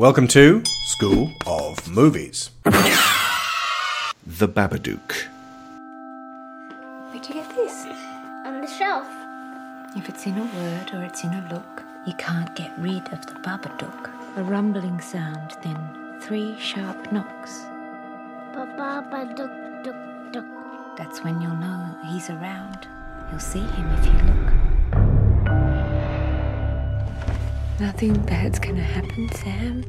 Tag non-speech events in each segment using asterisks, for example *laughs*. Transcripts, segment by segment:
Welcome to School of Movies. the Babadook. Where'd you get this? On the shelf. If it's in a word or it's in a look, you can't get rid of the Babadook. A rumbling sound, then three sharp knocks. Ba-ba-ba duck duck duck. That's when you'll know he's around. You'll see him if you look. Nothing bad's gonna happen, Sam.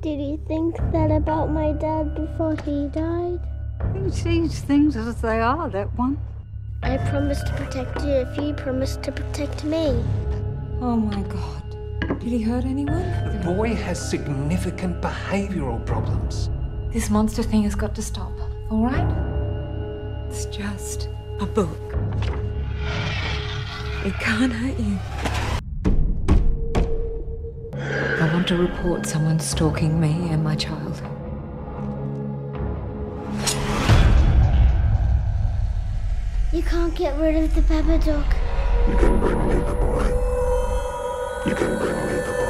Did you think that about my dad before he died? He sees things as they are, that one. I promised to protect you if you promised to protect me. Oh my god. Did he hurt anyone? The boy has significant behavioral problems. This monster thing has got to stop, alright? It's just a book. It can't hurt you. I want to report someone stalking me and my child. You can't get rid of the Babadook. You can bring me the boy. You can bring me the boy.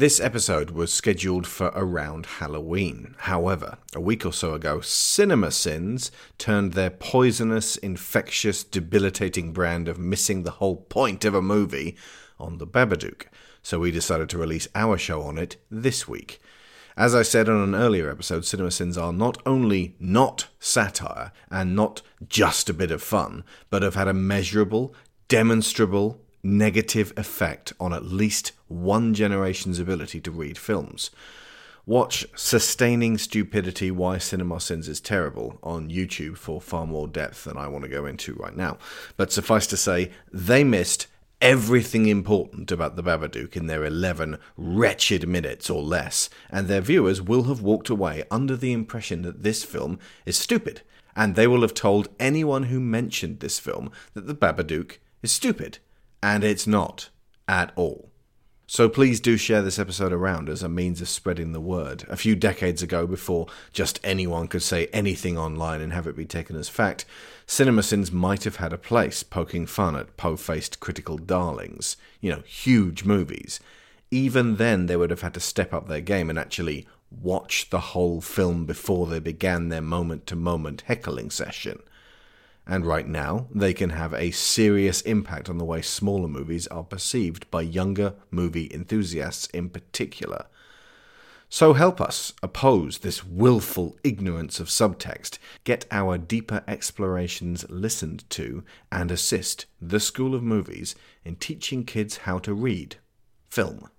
This episode was scheduled for around Halloween. However, a week or so ago, Cinema Sins turned their poisonous, infectious, debilitating brand of missing the whole point of a movie on the Babadook. So we decided to release our show on it this week. As I said on an earlier episode, Cinema Sins are not only not satire and not just a bit of fun, but have had a measurable, demonstrable, negative effect on at least one generation's ability to read films. Watch Sustaining Stupidity Why Cinema Sins is Terrible on YouTube for far more depth than I want to go into right now. But suffice to say, they missed everything important about the Babadook in their 11 wretched minutes or less, and their viewers will have walked away under the impression that this film is stupid, and they will have told anyone who mentioned this film that the Babadook is stupid, and it's not at all. So please do share this episode around as a means of spreading the word. A few decades ago, before just anyone could say anything online and have it be taken as fact, CinemaSins might have had a place poking fun at po-faced critical darlings, you know, huge movies. Even then, they would have had to step up their game and actually watch the whole film before they began their moment-to-moment heckling session. And right now, they can have a serious impact on the way smaller movies are perceived by younger movie enthusiasts in particular. So help us oppose this willful ignorance of subtext, get our deeper explorations listened to, and assist the School of Movies in teaching kids how to read film.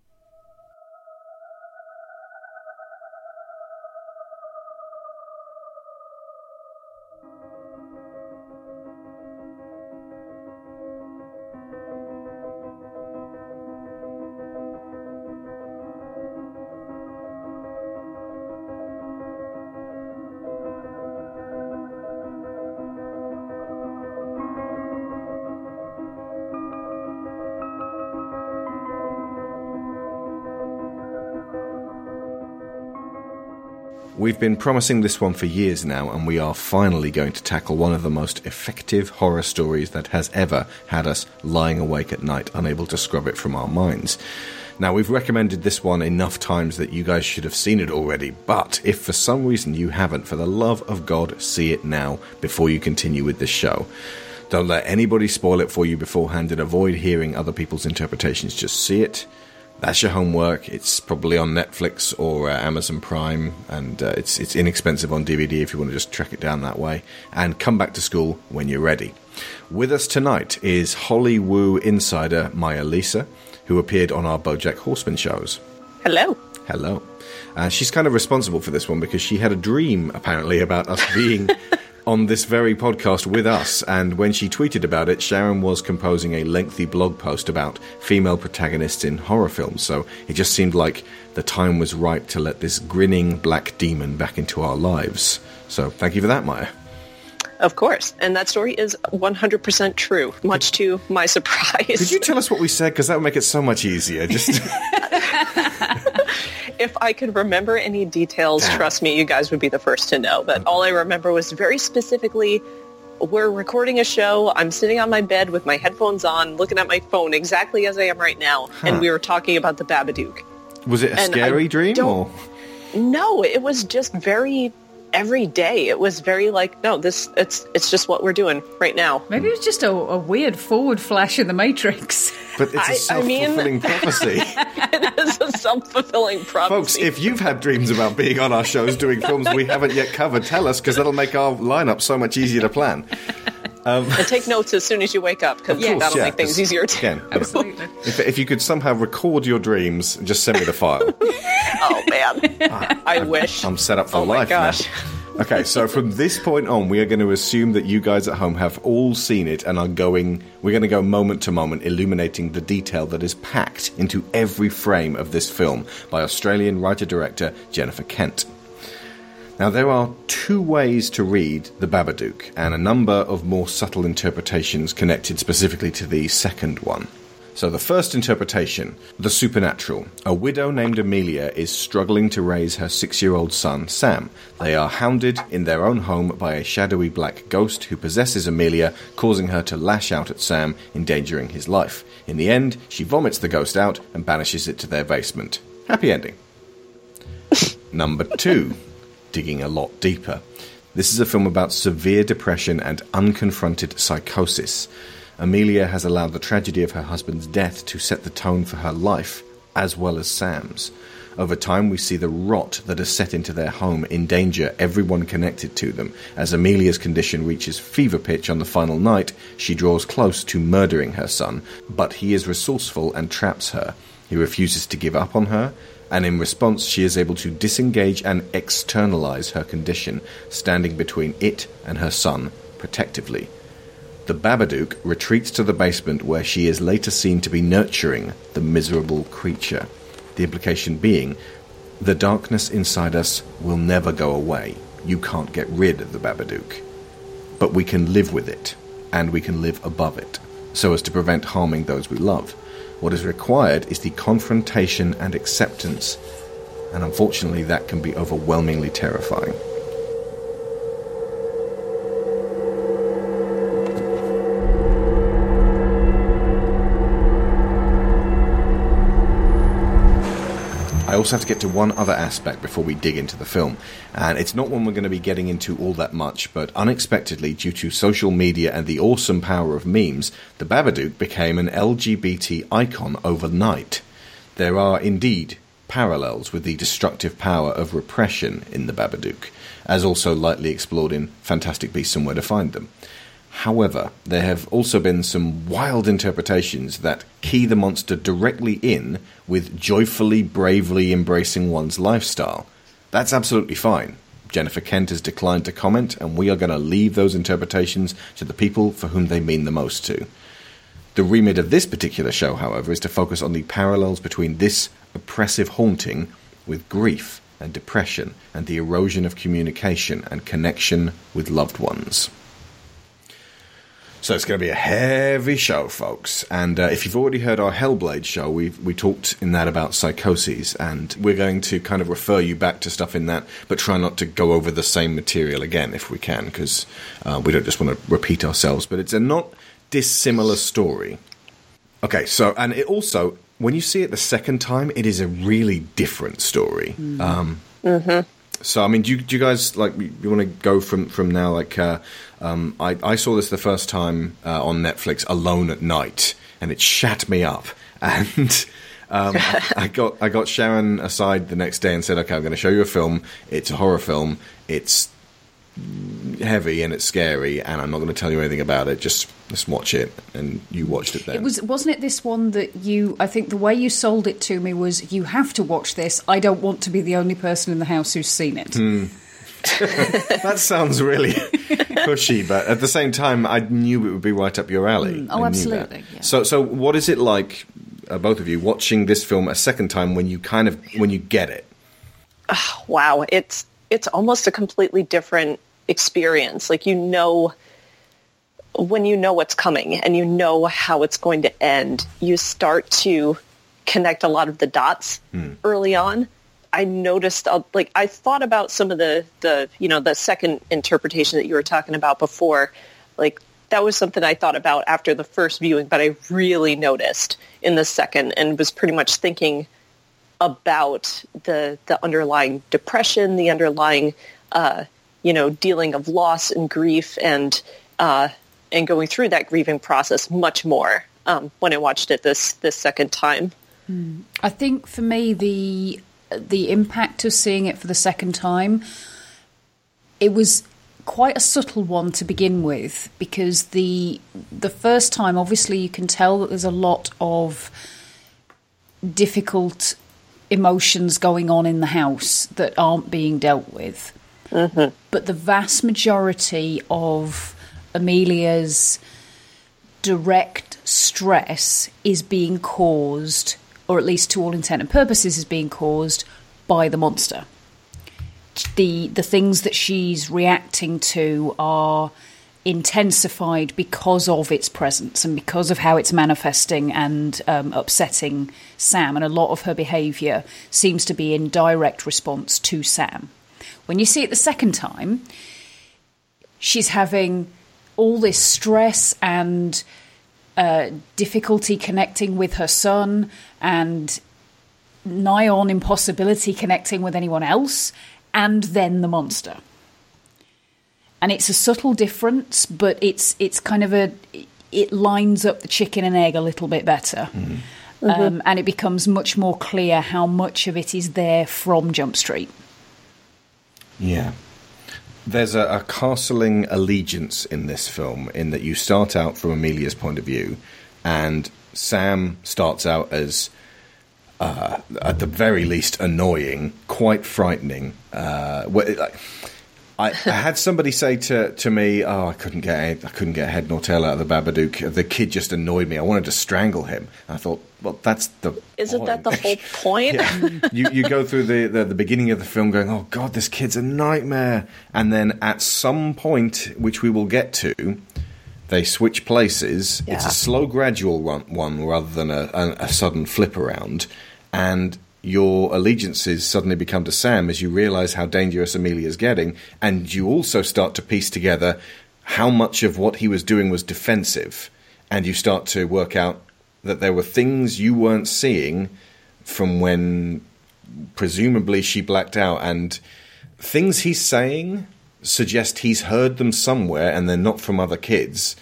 We've been promising this one for years now, and we are finally going to tackle one of the most effective horror stories that has ever had us lying awake at night, unable to scrub it from our minds. Now, we've recommended this one enough times that you guys should have seen it already, but if for some reason you haven't, for the love of God, see it now before you continue with this show. Don't let anybody spoil it for you beforehand and avoid hearing other people's interpretations. Just see it. That's your homework. It's probably on Netflix or uh, Amazon Prime, and uh, it's it's inexpensive on DVD if you want to just track it down that way. And come back to school when you're ready. With us tonight is Hollywood insider Maya Lisa, who appeared on our BoJack Horseman shows. Hello. Hello. Uh, she's kind of responsible for this one because she had a dream apparently about us being *laughs* on this very podcast with us. And when she tweeted about it, Sharon was composing a lengthy blog post about female protagonists in horror films. So it just seemed like the time was ripe to let this grinning black demon back into our lives. So thank you for that, Maya. Of course. And that story is 100% true, much to my *laughs* surprise. Could you tell us what we said? Because that would make it so much easier. Just *laughs* *laughs* if I could remember any details, trust me, you guys would be the first to know. But all I remember was very specifically, we're recording a show. I'm sitting on my bed with my headphones on, looking at my phone exactly as I am right now. And we were talking about the Babadook. was it a And I scary dream or? No, it was just very every day. It was very like, no, this it's it's just what we're doing right now. Maybe it was just a, a weird forward flash in the Matrix. But it's a *laughs* I- I mean- self-fulfilling prophecy. *laughs* it is a self-fulfilling prophecy. Folks, if you've had dreams about being on our shows doing films we haven't yet covered, tell us because that'll make our lineup so much easier to plan. Um, and take notes as soon as you wake up because course, that'll yeah, make things easier too. Again, *laughs* Absolutely. if, if you could somehow record your dreams, just send me the file. *laughs* Oh man, ah, I wish. I'm set up for Oh my life gosh. now. *laughs* Okay, so from this point on, we are going to assume that you guys at home have all seen it and are going. We're going to go moment to moment, illuminating the detail that is packed into every frame of this film by Australian writer director Jennifer Kent. Now, there are two ways to read The Babadook, and a number of more subtle interpretations connected specifically to the second one. So, the first interpretation, the supernatural. A widow named Amelia is struggling to raise her six year old son, Sam. They are hounded in their own home by a shadowy black ghost who possesses Amelia, causing her to lash out at Sam, endangering his life. In the end, she vomits the ghost out and banishes it to their basement. Happy ending. *laughs* Number two, digging a lot deeper. This is a film about severe depression and unconfronted psychosis. Amelia has allowed the tragedy of her husband's death to set the tone for her life, as well as Sam's. Over time, we see the rot that has set into their home endanger everyone connected to them. As Amelia's condition reaches fever pitch on the final night, she draws close to murdering her son, but he is resourceful and traps her. He refuses to give up on her, and in response, she is able to disengage and externalize her condition, standing between it and her son protectively. The Babadook retreats to the basement where she is later seen to be nurturing the miserable creature. The implication being, the darkness inside us will never go away. You can't get rid of the Babadook. But we can live with it, and we can live above it, so as to prevent harming those we love. What is required is the confrontation and acceptance, and unfortunately, that can be overwhelmingly terrifying. Also have to get to one other aspect before we dig into the film, and it's not one we're going to be getting into all that much, but unexpectedly, due to social media and the awesome power of memes, the Babadook became an LGBT icon overnight. There are indeed parallels with the destructive power of repression in the Babadook, as also lightly explored in Fantastic Beasts and Where to Find Them. However, there have also been some wild interpretations that key the monster directly in with joyfully, bravely embracing one's lifestyle. That's absolutely fine. Jennifer Kent has declined to comment, and we are going to leave those interpretations to the people for whom they mean the most to. The remit of this particular show, however, is to focus on the parallels between this oppressive haunting with grief and depression and the erosion of communication and connection with loved ones. So it's going to be a heavy show, folks. And uh, if you've already heard our Hellblade show, we we talked in that about psychoses, and we're going to kind of refer you back to stuff in that, but try not to go over the same material again if we can, because uh, we don't just want to repeat ourselves. But it's a not dissimilar story. Okay, so and it also when you see it the second time, it is a really different story. Um, so I mean, do you, do you guys like you, you want to go from from now? Like, uh, um, I I saw this the first time uh, on Netflix alone at night, and it shat me up. *laughs* And um, I got I got Sharon aside the next day and said, "Okay, I'm going to show you a film. It's a horror film. It's heavy and it's scary, and I'm not going to tell you anything about it. Just just watch it." And you watched it then. It was wasn't it this one that you? I think the way you sold it to me was you have to watch this. I don't want to be the only person in the house who's seen it. Hmm. *laughs* that sounds really *laughs* pushy, but at the same time, I knew it would be right up your alley. Mm, oh, knew that. absolutely, yeah. So, so what is it like, uh, both of you, watching this film a second time when you kind of when you get it? Ah, wow, it's it's almost a completely different experience. Like you know when you know what's coming and you know how it's going to end, you start to connect a lot of the dots hmm. early on. I noticed, uh, like, I thought about some of the, the, you know, the second interpretation that you were talking about before. Like, that was something I thought about after the first viewing, but I really noticed in the second and was pretty much thinking about the the underlying depression, the underlying, uh, you know, dealing of loss and grief, and uh, and going through that grieving process much more um, when I watched it this this second time. I think for me the the impact of seeing it for the second time it was quite a subtle one to begin with because the the first time obviously you can tell that there's a lot of difficult emotions going on in the house that aren't being dealt with. Mm-hmm. But the vast majority of Amelia's direct stress is being caused, or at least to all intent and purposes, is being caused by the monster. The the things that she's reacting to are intensified because of its presence and because of how it's manifesting and um, upsetting Sam. And a lot of her behaviour seems to be in direct response to Sam. When you see it the second time, she's having all this stress and uh, difficulty connecting with her son and nigh on impossibility connecting with anyone else, and then the monster. And it's a subtle difference, but it's it's kind of a it lines up the chicken and egg a little bit better. Um, and it becomes much more clear how much of it is there from Jump Street. Yeah. There's a, a castling allegiance in this film, in that you start out from Amelia's point of view, and Sam starts out as, uh, at the very least, annoying, quite frightening. Uh, I, I had somebody say to, to me, "Oh, I couldn't get a, I couldn't get head nor tail out of the Babadook. The kid just annoyed me. I wanted to strangle him." And I thought, "Well, that's the Isn't that the whole *laughs* point? you you go through the, the the beginning of the film going, oh god, this kid's a nightmare, and then at some point, which we will get to, they switch places. It's a slow, gradual one, one rather than a, a, a sudden flip around, and your allegiances suddenly become to Sam as you realise how dangerous Amelia is getting, and you also start to piece together how much of what he was doing was defensive, and you start to work out that there were things you weren't seeing from when presumably she blacked out and things he's saying suggest he's heard them somewhere and they're not from other kids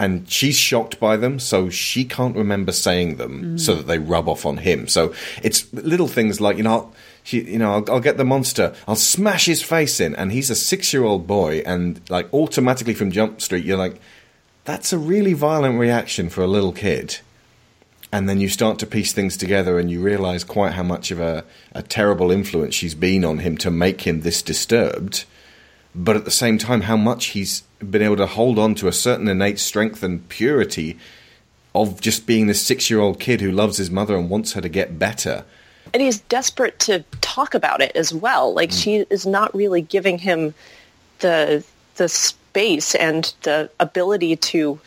and she's shocked by them so she can't remember saying them so that they rub off on him. So it's little things like you know she, you know I'll, I'll get the monster I'll smash his face in and he's a 6 year old boy and like automatically from Jump Street you're like that's a really violent reaction for a little kid. And then you start to piece things together and you realize quite how much of a, a terrible influence she's been on him to make him this disturbed but at the same time how much he's been able to hold on to a certain innate strength and purity of just being this six year old kid who loves his mother and wants her to get better and he's desperate to talk about it as well. Like mm. she is not really giving him the the space and the ability to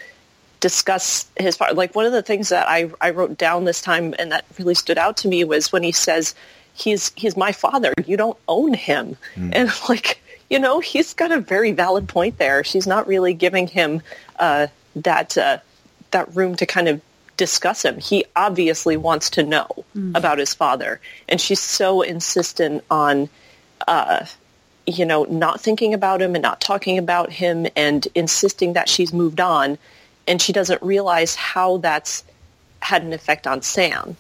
discuss his part. Like one of the things that I I wrote down this time and that really stood out to me was when he says he's he's my father. You don't own him, mm. and like you know he's got a very valid point there. She's not really giving him uh, that uh, that room to kind of discuss him. He obviously wants to know about his father, and she's so insistent on, uh, you know, not thinking about him and not talking about him, and insisting that she's moved on, and she doesn't realize how that's had an effect on Sam.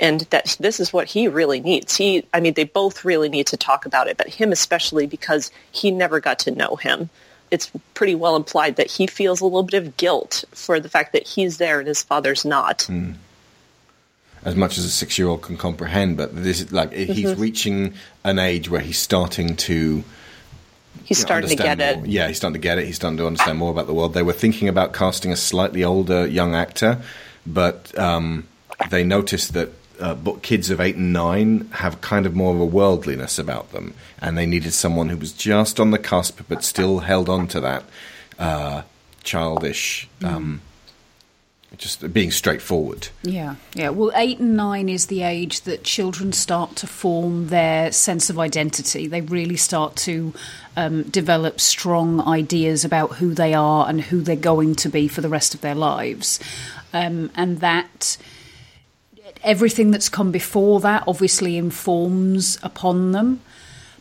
And that this is what he really needs. He, I mean, they both really need to talk about it, but him especially because he never got to know him it's pretty well implied that he feels a little bit of guilt for the fact that he's there and his father's not. as much as a six year old can comprehend but this is like he's reaching an age where he's starting to He's you know, starting to get understand it. Yeah, he's starting to get it. He's starting to understand more about the world. They were thinking about casting a slightly older young actor, but um, they noticed that uh, but kids of eight and nine have kind of more of a worldliness about them, and they needed someone who was just on the cusp but still held on to that uh, childish, um, just being straightforward. Yeah, yeah. Well, eight and nine is the age that children start to form their sense of identity. They really start to um, develop strong ideas about who they are and who they're going to be for the rest of their lives. Um, and that everything that's come before that obviously informs upon them.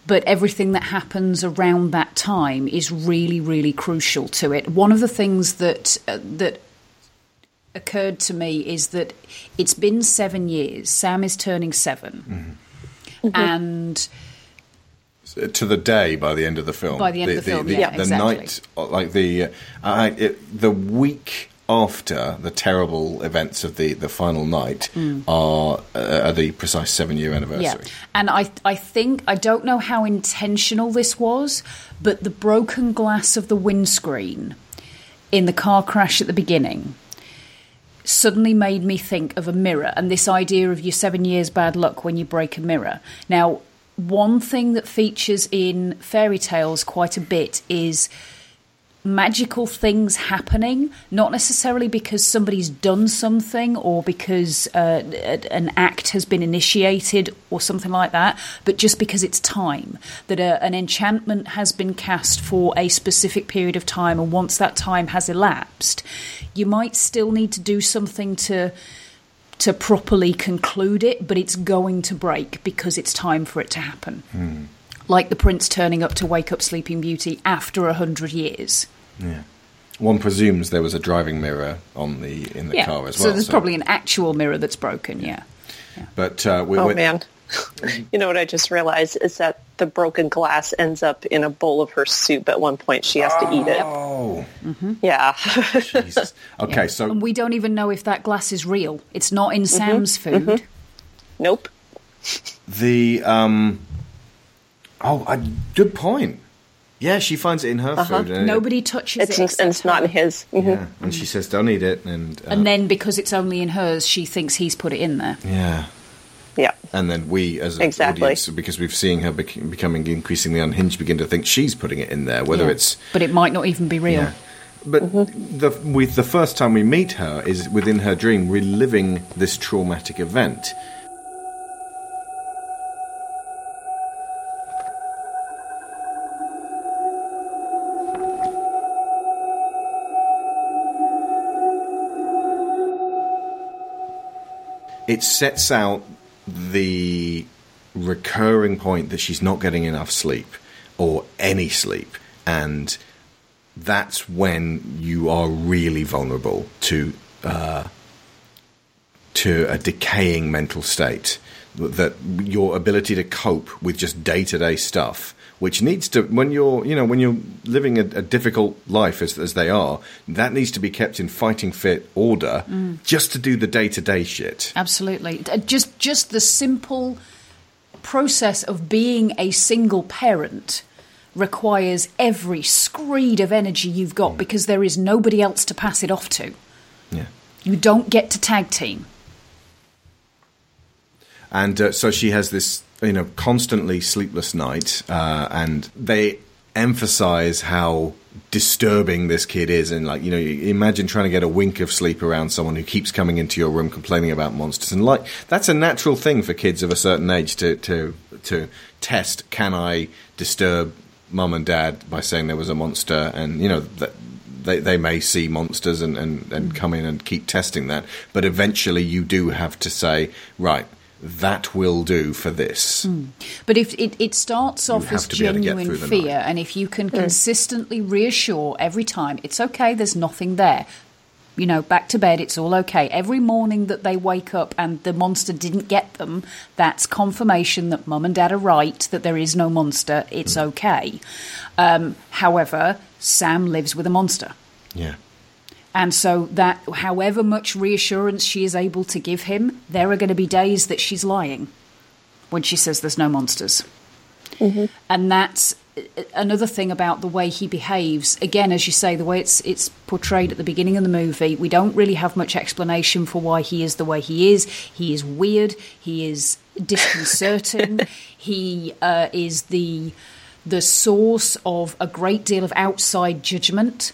But everything that happens around that time is really, really crucial to it. One of the things that uh, that occurred to me is that it's been seven years. Sam is turning 7 and to the day by the end of the film. By the end of the film, the, yeah, the exactly. night, like the uh, I, it, the week after the terrible events of the, the final night are, uh, are the precise seven year anniversary. Mm. Yeah, and I I think I don't know how intentional this was, but the broken glass of the windscreen in the car crash at the beginning suddenly made me think of a mirror and this idea of your seven years bad luck when you break a mirror. Now, one thing that features in fairy tales quite a bit is magical things happening, not necessarily because somebody's done something or because uh, an act has been initiated or something like that, but just because it's time. That a, an enchantment has been cast for a specific period of time, and once that time has elapsed, you might still need to do something to. To properly conclude it, but it's going to break because it's time for it to happen like the prince turning up to wake up Sleeping Beauty after a hundred years. Yeah. One presumes there was a driving mirror on the in the yeah, car as well. so well. there's probably an actual mirror that's broken. Yeah, But uh, we, Oh we- man. you know what I just realized is that the broken glass ends up in a bowl of her soup at one point. She has to eat it. Oh, Yeah. Jesus. *laughs* Okay, so and we don't even know if that glass is real. It's not Mm-hmm. in Sam's food. nope. the um, oh, uh, good point. Yeah, she finds it in her food. and it- Nobody touches It's, it, and it's not in her. his. Mhm. Yeah, and she says, "Don't eat it," and uh, And then because it's only in hers, she thinks he's put it in there. yeah. Yeah. And then we, as an Exactly. audience, because we've seen her bec- becoming increasingly unhinged, begin to think she's putting it in there, whether Yeah. it's but it might not even be real. Yeah. But the with the first time we meet her is within her dream reliving this traumatic event. It sets out the recurring point that she's not getting enough sleep or any sleep and that's when you are really vulnerable to uh, to a decaying mental state. That your ability to cope with just day to day stuff, which needs to when you're you know when you're living a, a difficult life as as they are, that needs to be kept in fighting fit order, mm. just to do the day to day shit. Absolutely. Uh, just just the simple process of being a single parent requires every screed of energy you've got mm. because there is nobody else to pass it off to. Yeah. You don't get to tag team. and uh, so she has this you know constantly sleepless night uh, and they emphasize how disturbing this kid is. And like you know imagine trying to get a wink of sleep around someone who keeps coming into your room complaining about monsters. And like that's a natural thing for kids of a certain age to to to test can i disturb mum and dad by saying there was a monster? And you know that they, they may see monsters and, and, and come in and keep testing that. But eventually you do have to say right that will do for this But if it, it starts off as to be able to get genuine fear, night. and if you can consistently reassure every time, it's okay, there's nothing there. You know, back to bed, it's all okay. Every morning that they wake up and the monster didn't get them, that's confirmation that mum and dad are right, that there is no monster, it's okay. Um, however, Sam lives with a monster. yeah And so that, however much reassurance she is able to give him, there are going to be days that she's lying when she says there's no monsters. And that's uh, another thing about the way he behaves, again, as you say, the way it's it's portrayed at the beginning of the movie, we don't really have much explanation for why he is the way he is. He is weird. He is disconcerting. *laughs* he uh, is the the source of a great deal of outside judgment.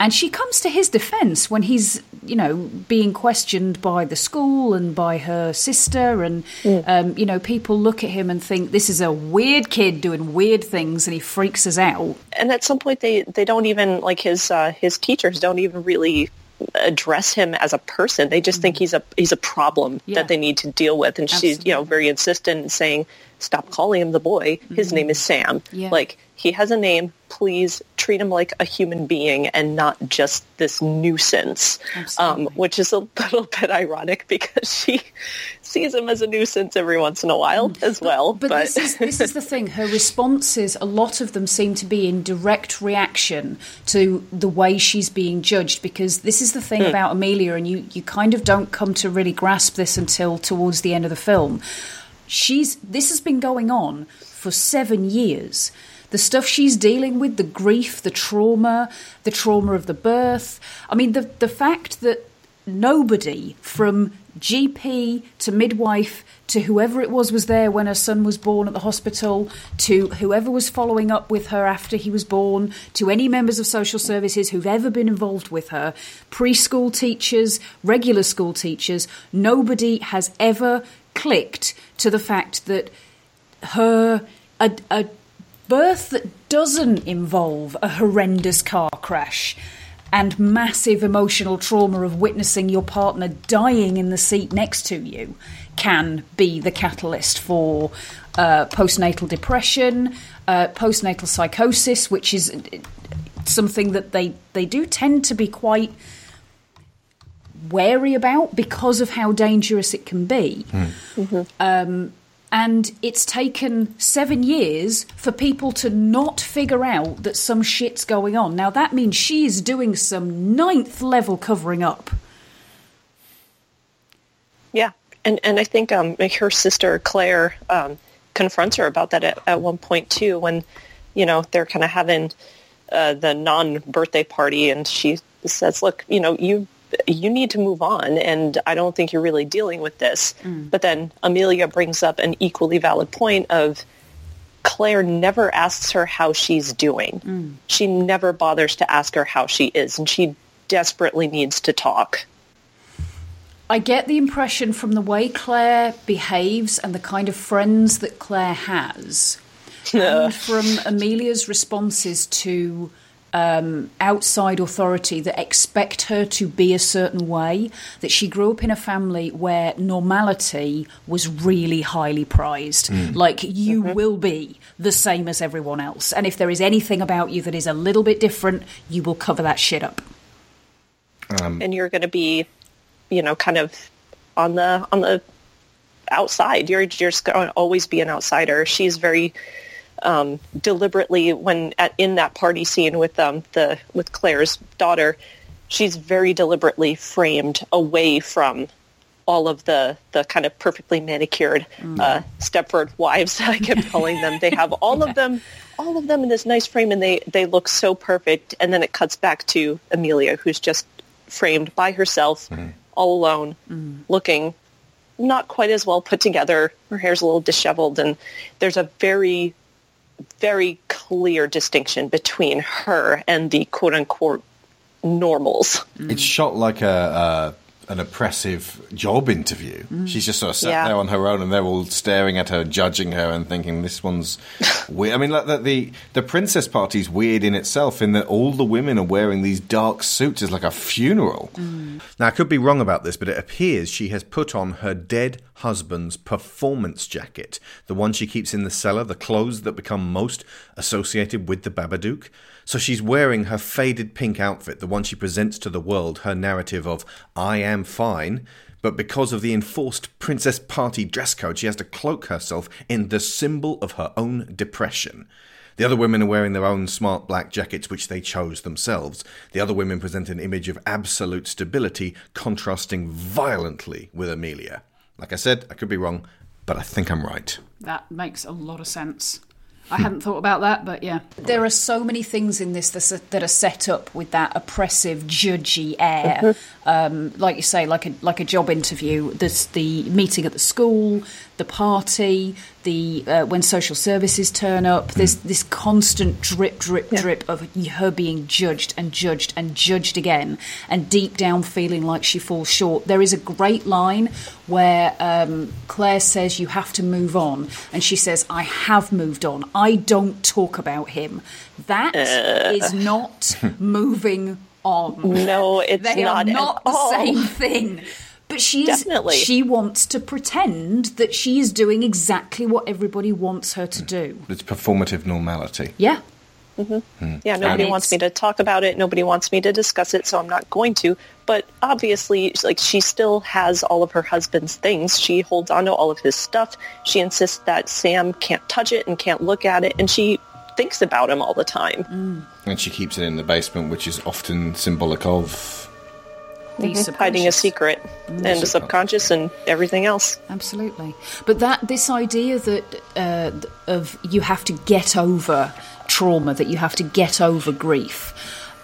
And she comes to his defense when he's, you know, being questioned by the school and by her sister. And, um, you know, people look at him and think this is a weird kid doing weird things and he freaks us out. and at some point they they don't even like his uh, his teachers don't even really address him as a person they just think he's a he's a problem Yeah. that they need to deal with and she's you know very insistent in saying stop calling him the boy his name is sam Yeah. like he has a name please treat him like a human being and not just this nuisance um, which is a little *laughs* bit ironic because she sees him as a nuisance every once in a while as well But, this is this is the *laughs* thing. Her responses, a lot of them seem to be in direct reaction to the way she's being judged. Because this is the thing about Amelia, and you you kind of don't come to really grasp this until towards the end of the film. She's this has been going on for seven years. The stuff she's dealing with, the grief, the trauma, the trauma of the birth. I mean, the the fact that nobody from GP to midwife to whoever it was was there when her son was born at the hospital to whoever was following up with her after he was born to any members of social services who've ever been involved with her preschool teachers regular school teachers nobody has ever clicked to the fact that her a, a birth that doesn't involve a horrendous car crash and massive emotional trauma of witnessing your partner dying in the seat next to you can be the catalyst for uh, postnatal depression, uh, postnatal psychosis, which is uh, something that they, they do tend to be quite wary about because of how dangerous it can be. Um, and it's taken seven years for people to not figure out that some shit's going on. Now, that means she is doing some ninth level covering up. Yeah, and and I think um, her sister Claire um, confronts her about that at, at one point too, when you know they're kind of having uh, the non-birthday party, and she says, "Look, you know, you you need to move on, and I don't think you're really dealing with this." Mm. But then Amelia brings up an equally valid point of. Claire never asks her how she's doing. Mm. She never bothers to ask her how she is, and she desperately needs to talk. I get the impression from the way Claire behaves and the kind of friends that Claire has, *laughs* and from Amelia's responses to um, outside authority that expect her to be a certain way, that she grew up in a family where normality was really highly prized. Hmm. Like, you mm-hmm. will be the same as everyone else. And if there is anything about you that is a little bit different, you will cover that shit up. Um, and you're going to be, you know, kind of on the on the outside. You're you're just going to always be an outsider. She's very um, deliberately when at, in that party scene with um, the with Claire's daughter, she's very deliberately framed away from all of the the kind of perfectly manicured uh, Stepford wives. *laughs* I kept calling them. They have all of them, all of them in this nice frame, and they they look so perfect. And then it cuts back to Amelia, who's just framed by herself, all alone, looking not quite as well put together. Her hair's a little disheveled, and there's a very, very clear distinction between her and the quote unquote normals. It's shot like a, uh, an oppressive job interview. Mm. She's just sort of sat Yeah. there on her own, and they're all staring at her, judging her, and thinking this one's *laughs* weird. I mean, like the, the the princess party's weird in itself, in that all the women are wearing these dark suits. It's like a funeral. Mm. Now, I could be wrong about this, but it appears she has put on her dead husband's performance jacket, the one she keeps in the cellar, the clothes that become most associated with the Babadook. So she's wearing her faded pink outfit, the one she presents to the world, her narrative of I am fine. But because of the enforced princess party dress code, she has to cloak herself in the symbol of her own depression. The other women are wearing their own smart black jackets, which they chose themselves. The other women present an image of absolute stability, contrasting violently with Amelia. Like I said, I could be wrong, but I think I'm right. That makes a lot of sense. I hadn't thought about that, but yeah. There are so many things in this that are, set up with that oppressive, judgy air. Um, like you say, like a like a job interview. There's the meeting at the school, the party, the uh, when social services turn up. There's this constant drip, drip, drip of her being judged and judged and judged again, and deep down feeling like she falls short. There is a great line where um, Claire says, "You have to move on," and she says, "I have moved on. I don't talk about him." That is not *laughs* moving on. No, it's they not are not the all. same thing. But she's Definitely. she wants to pretend that she is doing exactly what everybody wants her to do. It's performative normality. Yeah. Mm-hmm. Hmm. Yeah, nobody And wants me to talk about it. Nobody wants me to discuss it, so I'm not going to. But obviously, like she still has all of her husband's things. She holds on to all of his stuff. She insists that Sam can't touch it and can't look at it, and she thinks about him all the time, mm. And she keeps it in the basement, which is often symbolic of. The Mm-hmm. hiding a secret and the subconscious and everything else. Absolutely. But that this idea that uh, of you have to get over trauma, that you have to get over grief,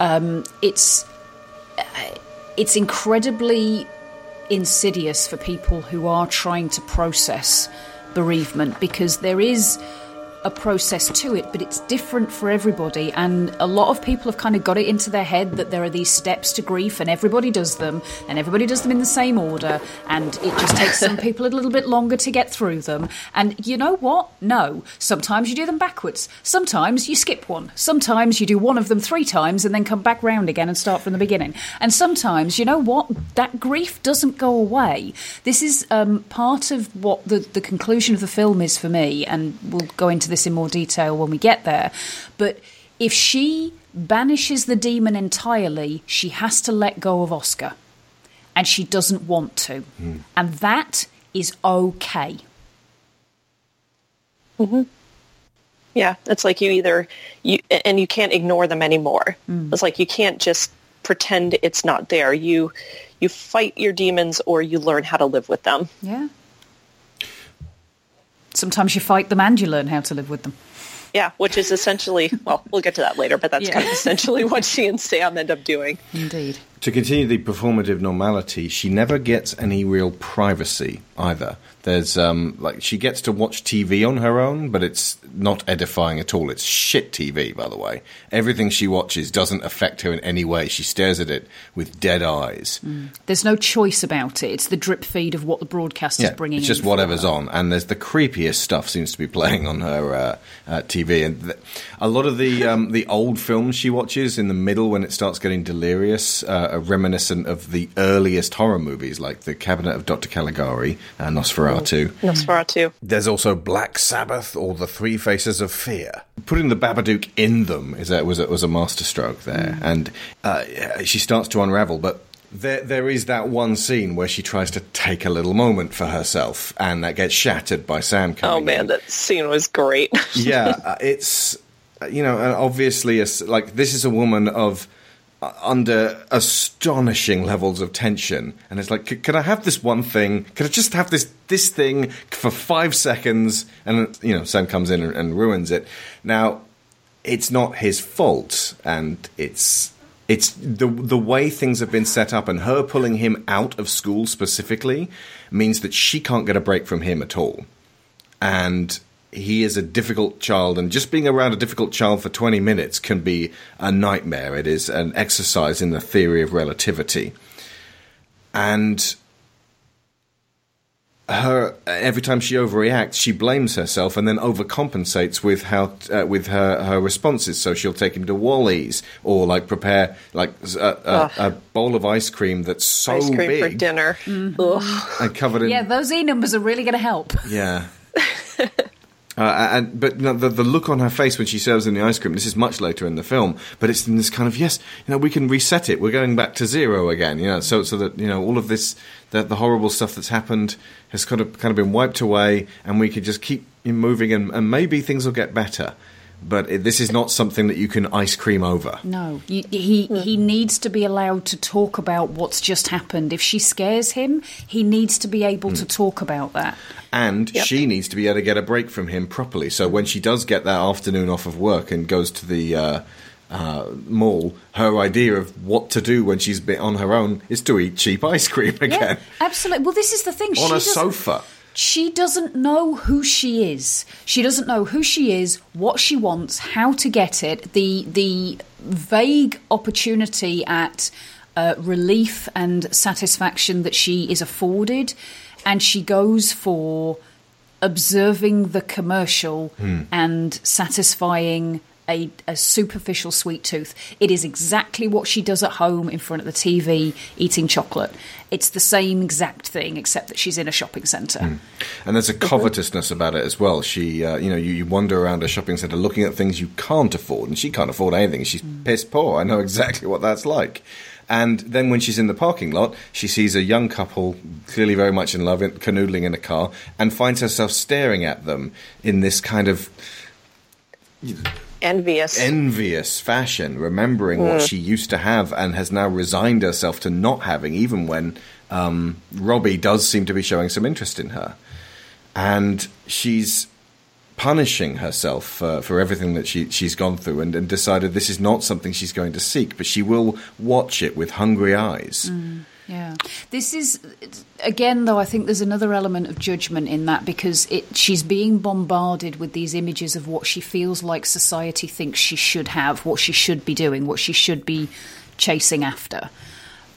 um, it's uh, it's incredibly insidious for people who are trying to process bereavement because there is a process to it, but it's different for everybody. And a lot of people have kind of got it into their head that there are these steps to grief, and everybody does them, and everybody does them in the same order, and it just takes some *laughs* people a little bit longer to get through them. And you know what? No. Sometimes you do them backwards. Sometimes you skip one. Sometimes you do one of them three times and then come back round again and start from the beginning. And sometimes, you know what? That grief doesn't go away. This is um, part of what the, the conclusion of the film is for me, and we'll go into this in more detail when we get there. But if she banishes the demon entirely, she has to let go of Oscar. And she doesn't want to. Hmm. And that is okay. Mm-hmm. Yeah, it's like you either you and you can't ignore them anymore. Hmm. It's like you can't just pretend it's not there. You you fight your demons or you learn how to live with them. Yeah. Sometimes you fight them and you learn how to live with them. Yeah, which is essentially well, we'll get to that later, but that's Yeah. kind of *laughs* essentially what she and Sam end up doing. Indeed. To continue the performative normality, she never gets any real privacy either. There's um, like she gets to watch TV on her own, but it's not edifying at all. It's shit TV, by the way. Everything she watches doesn't affect her in any way. She stares at it with dead eyes. There's no choice about it. It's the drip feed of what the broadcast is Yeah, bringing it's just whatever's her. on, and there's the creepiest stuff seems to be playing on her uh, uh, TV, and th- a lot of the um, the old films she watches in the middle when it starts getting delirious uh, are reminiscent of the earliest horror movies, like The Cabinet of Dr. Caligari, uh, Nosferatu. Nosferatu. There's also Black Sabbath or The Three Faces of Fear. Putting the Babadook in them is a, was a, was a masterstroke there, and uh, she starts to unravel. But there there is that one scene where she tries to take a little moment for herself, and that gets shattered by Sam coming. Oh in man, that scene was great. yeah, uh, it's uh, you know, obviously, a s like this is a woman of under astonishing levels of tension, and it's like, can I have this one thing? Can I just have this this thing for five seconds? And you know, Sam comes in and, and ruins it. Now, it's not his fault, and it's. It's the the way things have been set up, and her pulling him out of school specifically means that she can't get a break from him at all and he is a difficult child and just being around a difficult child for 20 minutes can be a nightmare it is an exercise in the theory of relativity and her every time she overreacts she blames herself and then overcompensates with how uh, with her her responses so she'll take him to Wally's or like prepare like a, a, uh, uh, a bowl of ice cream that's so Ice cream for big dinner. Mm-hmm. Ugh. and covered in Yeah, those E numbers are really going to help. yeah. *laughs* Uh, and but no, the the look on her face when she serves him the ice cream. This is much later in the film, but it's in this kind of yes, you know, we can reset it. We're going back to zero again. You know, so so that you know all of this the, the horrible stuff that's happened has kind of kind of been wiped away, and we could just keep moving, and, and maybe things will get better. but it, this is not something that you can ice cream over. No, you, he he needs to be allowed to talk about what's just happened. If she scares him, he needs to be able to talk about that. And she needs to be able to get a break from him properly. So when she does get that afternoon off of work and goes to the uh, uh, mall, her idea of what to do when she's on her own is to eat cheap ice cream again Yeah, absolutely. Well, this is the thing. on she a sofa. She doesn't know who she is. She doesn't know who she is, what she wants, how to get it. The the vague opportunity at uh, relief and satisfaction that she is afforded, and she goes for observing the commercial hmm. and satisfying a, a superficial sweet tooth. It is exactly what she does at home in front of the TV eating chocolate. It's the same exact thing, except that she's in a shopping centre. Hmm. And there's a covetousness about it as well. She, uh, you know, you, you wander around a shopping centre looking at things you can't afford, and she can't afford anything. She's hmm. piss poor. I know exactly what that's like. And then when she's in the parking lot, she sees a young couple, clearly very much in love, canoodling in a car, and finds herself staring at them in this kind of Envious. envious fashion, remembering what Mm. she used to have and has now resigned herself to not having, even when um, Robbie does seem to be showing some interest in her. And she's punishing herself for, for everything that she, she's gone through and, and decided this is not something she's going to seek, but she will watch it with hungry eyes. Yeah, this is again though. I think there's another element of judgment in that because it she's being bombarded with these images of what she feels like society thinks she should have, what she should be doing, what she should be chasing after,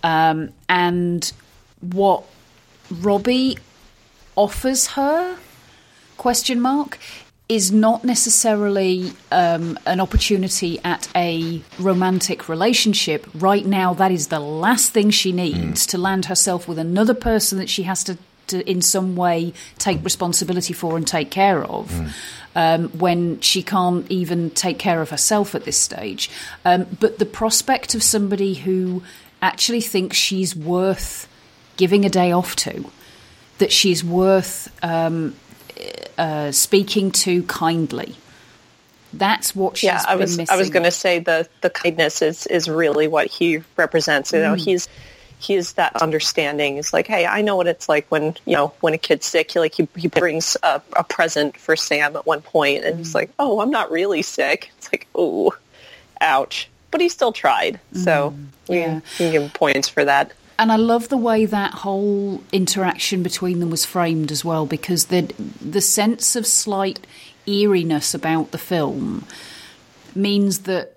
um, and what Robbie offers her question mark is not necessarily um, an opportunity at a romantic relationship. Right now that is the last thing she needs to land herself with another person that she has to, to in some way take responsibility for and take care of um, when she can't even take care of herself at this stage. Um, but the prospect of somebody who actually thinks she's worth giving a day off to that she's worth um, uh, speaking to kindly. That's what she's yeah, I was missing. I was going to say the the kindness is is really what he represents. You know, Mm. he's he's that understanding. It's like, hey, I know what it's like when you know when a kid's sick. He like he, he brings a, a present for Sam at one point, and Mm. he's like, oh, I'm not really sick. It's like, oh, ouch. But he still tried, so Mm. yeah. you can give points for that. And I love the way that whole interaction between them was framed as well, because the the sense of slight eeriness about the film means that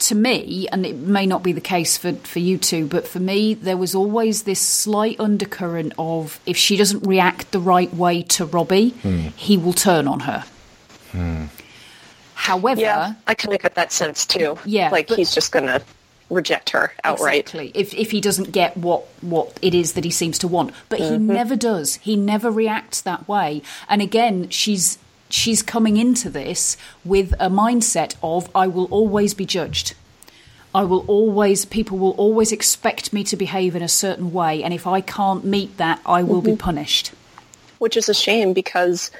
to me, and it may not be the case for, for you two, but for me, there was always this slight undercurrent of if she doesn't react the right way to Robbie, hmm. he will turn on her. Hmm. However, Yeah, I kind of get that sense too. Yeah, like but- he's just going to reject her outright. Exactly. If if he doesn't get what what it is that he seems to want, but he Mm-hmm. never does. He never reacts that way. And again, she's she's coming into this with a mindset of I will always be judged. I will always people will always expect me to behave in a certain way, and if I can't meet that, I will Mm-hmm. be punished. which is a shame because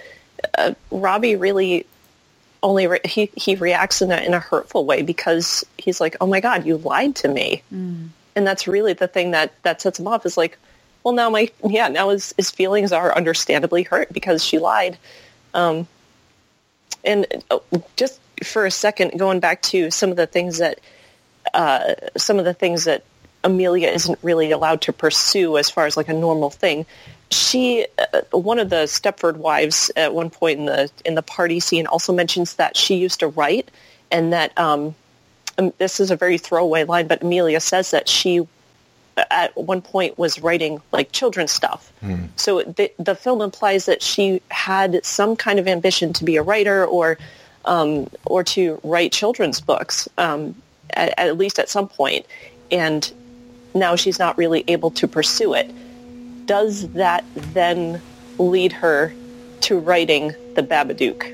uh, Robbie really only re- he he reacts in a in a hurtful way because he's like, "Oh my God, you lied to me," and that's really the thing that that sets him off. Is like, well, now my yeah, now his his feelings are understandably hurt because she lied. Um, and uh, just for a second, going back to some of the things that uh, some of the things that Amelia isn't really allowed to pursue as far as like a normal thing. She, uh, one of the Stepford wives, at one point in the in the party scene, also mentions that she used to write, and that um, um, this is a very throwaway line, but Amelia says that she uh, at one point was writing like children's stuff. So the, the film implies that she had some kind of ambition to be a writer or um, or to write children's books, um, at, at least at some point. And now she's not really able to pursue it. Does that then lead her to writing The Babadook?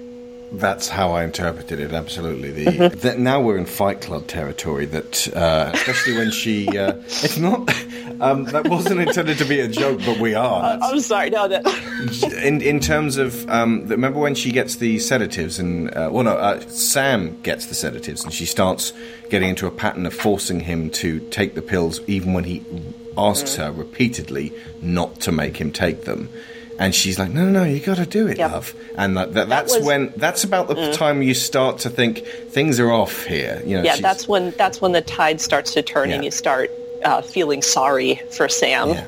That's how I interpreted it. Absolutely. The, that now we're in Fight Club territory. That uh, especially when she, uh, *laughs* it's not. Um, that wasn't intended to be a joke, but we are. I'm sorry. No, that *laughs* in in terms of um, remember when she gets the sedatives and uh, well no uh, Sam gets the sedatives and she starts getting into a pattern of forcing him to take the pills even when he asks her repeatedly not to make him take them. And she's like, no, no, no, you got to do it, Yep. love. And that, that, that's was- when that's about the time you start to think things are off here. You know, yeah, that's when that's when the tide starts to turn and you start uh, feeling sorry for Sam. Yeah.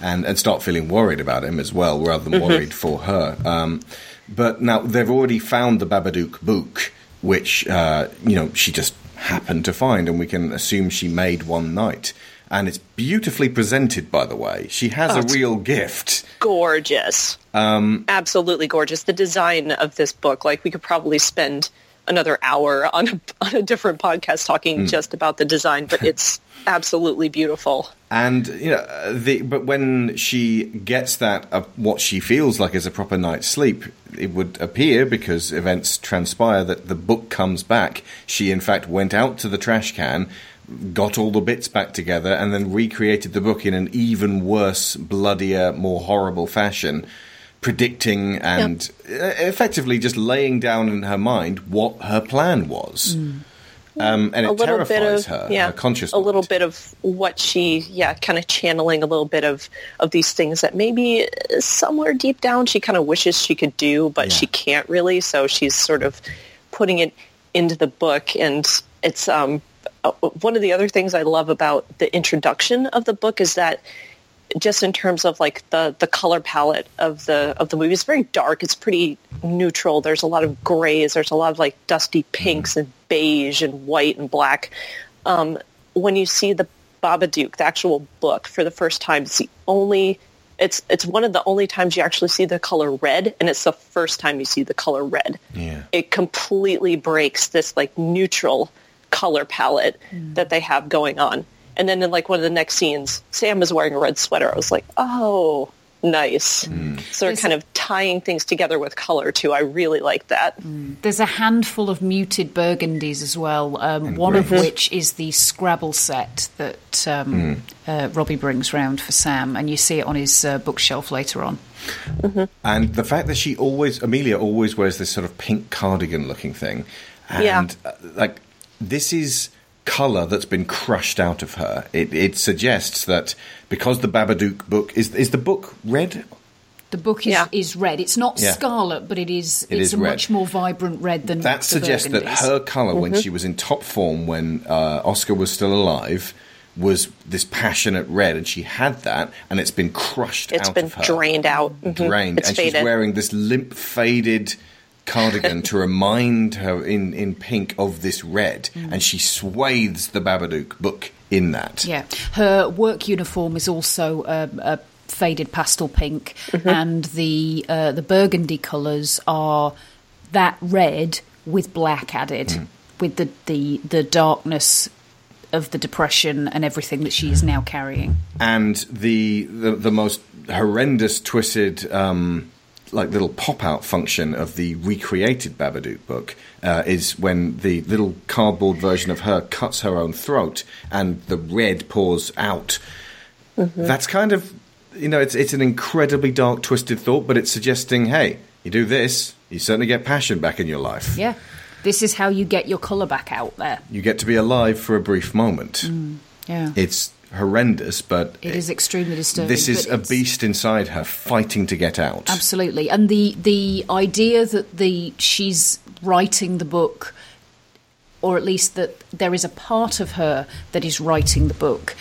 And and start feeling worried about him as well, rather than worried for her. Um, but now they've already found the Babadook book, which uh, you know she just happened to find, and we can assume she made one night. And it's beautifully presented, by the way. She has a real gift. Gorgeous. Um, Absolutely gorgeous. The design of this book, like we could probably spend another hour on a, *laughs* on a different podcast talking just about the design, but it's absolutely beautiful. And you know, the but when she gets that uh, what she feels like is a proper night's sleep, it would appear because events transpire that the book comes back. She in fact went out to the trash can, got all the bits back together, and then recreated the book in an even worse, bloodier, more horrible fashion. Predicting and uh, effectively just laying down in her mind what her plan was, um, and it a little bit of her, yeah, her conscious a little bit of what she yeah, kind of channeling a little bit of of these things that maybe uh, somewhere deep down she kind of wishes she could do, but Yeah. she can't really. So she's sort of putting it into the book, and it's um uh, one of the other things I love about the introduction of the book is that just in terms of like the the color palette of the of the movie. It's very dark. It's pretty neutral. There's a lot of grays. There's a lot of like dusty pinks and beige and white and black. Um, when you see the Babadook the actual book for the first time it's the only it's it's one of the only times you actually see the color red and it's the first time you see the color red. Yeah. it completely breaks this like neutral color palette that they have going on. And then in like one of the next scenes, Sam is wearing a red sweater. I was like, oh, nice. So they're kind of tying things together with color too. I really like that. There's a handful of muted burgundies as well, um, one of which is the Scrabble set that um, uh, Robbie brings round for Sam, and you see it on his uh, bookshelf later on. And the fact that she always, Amelia always wears this sort of pink cardigan looking thing. And, Yeah. uh, like, this is colour that's been crushed out of her. It, it suggests that because the Babadook book is is the book red? The book is, Yeah. is red. It's not Yeah. scarlet, but it is. It it's is a red. much more vibrant red than That the suggests that her color when she was in top form, when uh, Oscar was still alive, was this passionate red, and she had that, and it's been crushed It's out been of her. drained out. Mhm. drained, It's and faded. she's wearing this limp, faded cardigan to remind her in, in pink of this red, Mm. and she swathes the Babadook book in that. Yeah, her work uniform is also um, a faded pastel pink, Mm-hmm. and the uh, the burgundy colours are that red with black added, Mm. with the, the the darkness of the depression and everything that she is now carrying. and the the, the most horrendous, twisted, um, like little pop out function of the recreated Babadook book uh, is when the little cardboard version of her cuts her own throat and the red pours out. That's kind of you know it's it's an incredibly dark, twisted thought, but it's suggesting, hey, you do this, you certainly get passion back in your life. Yeah, this is how you get your colour back out there. You get to be alive for a brief moment. Yeah, It's horrendous, but it is extremely disturbing. This is a beast inside her fighting to get out. Absolutely, and the the idea that the she's writing the book, or at least that there is a part of her that is writing the book.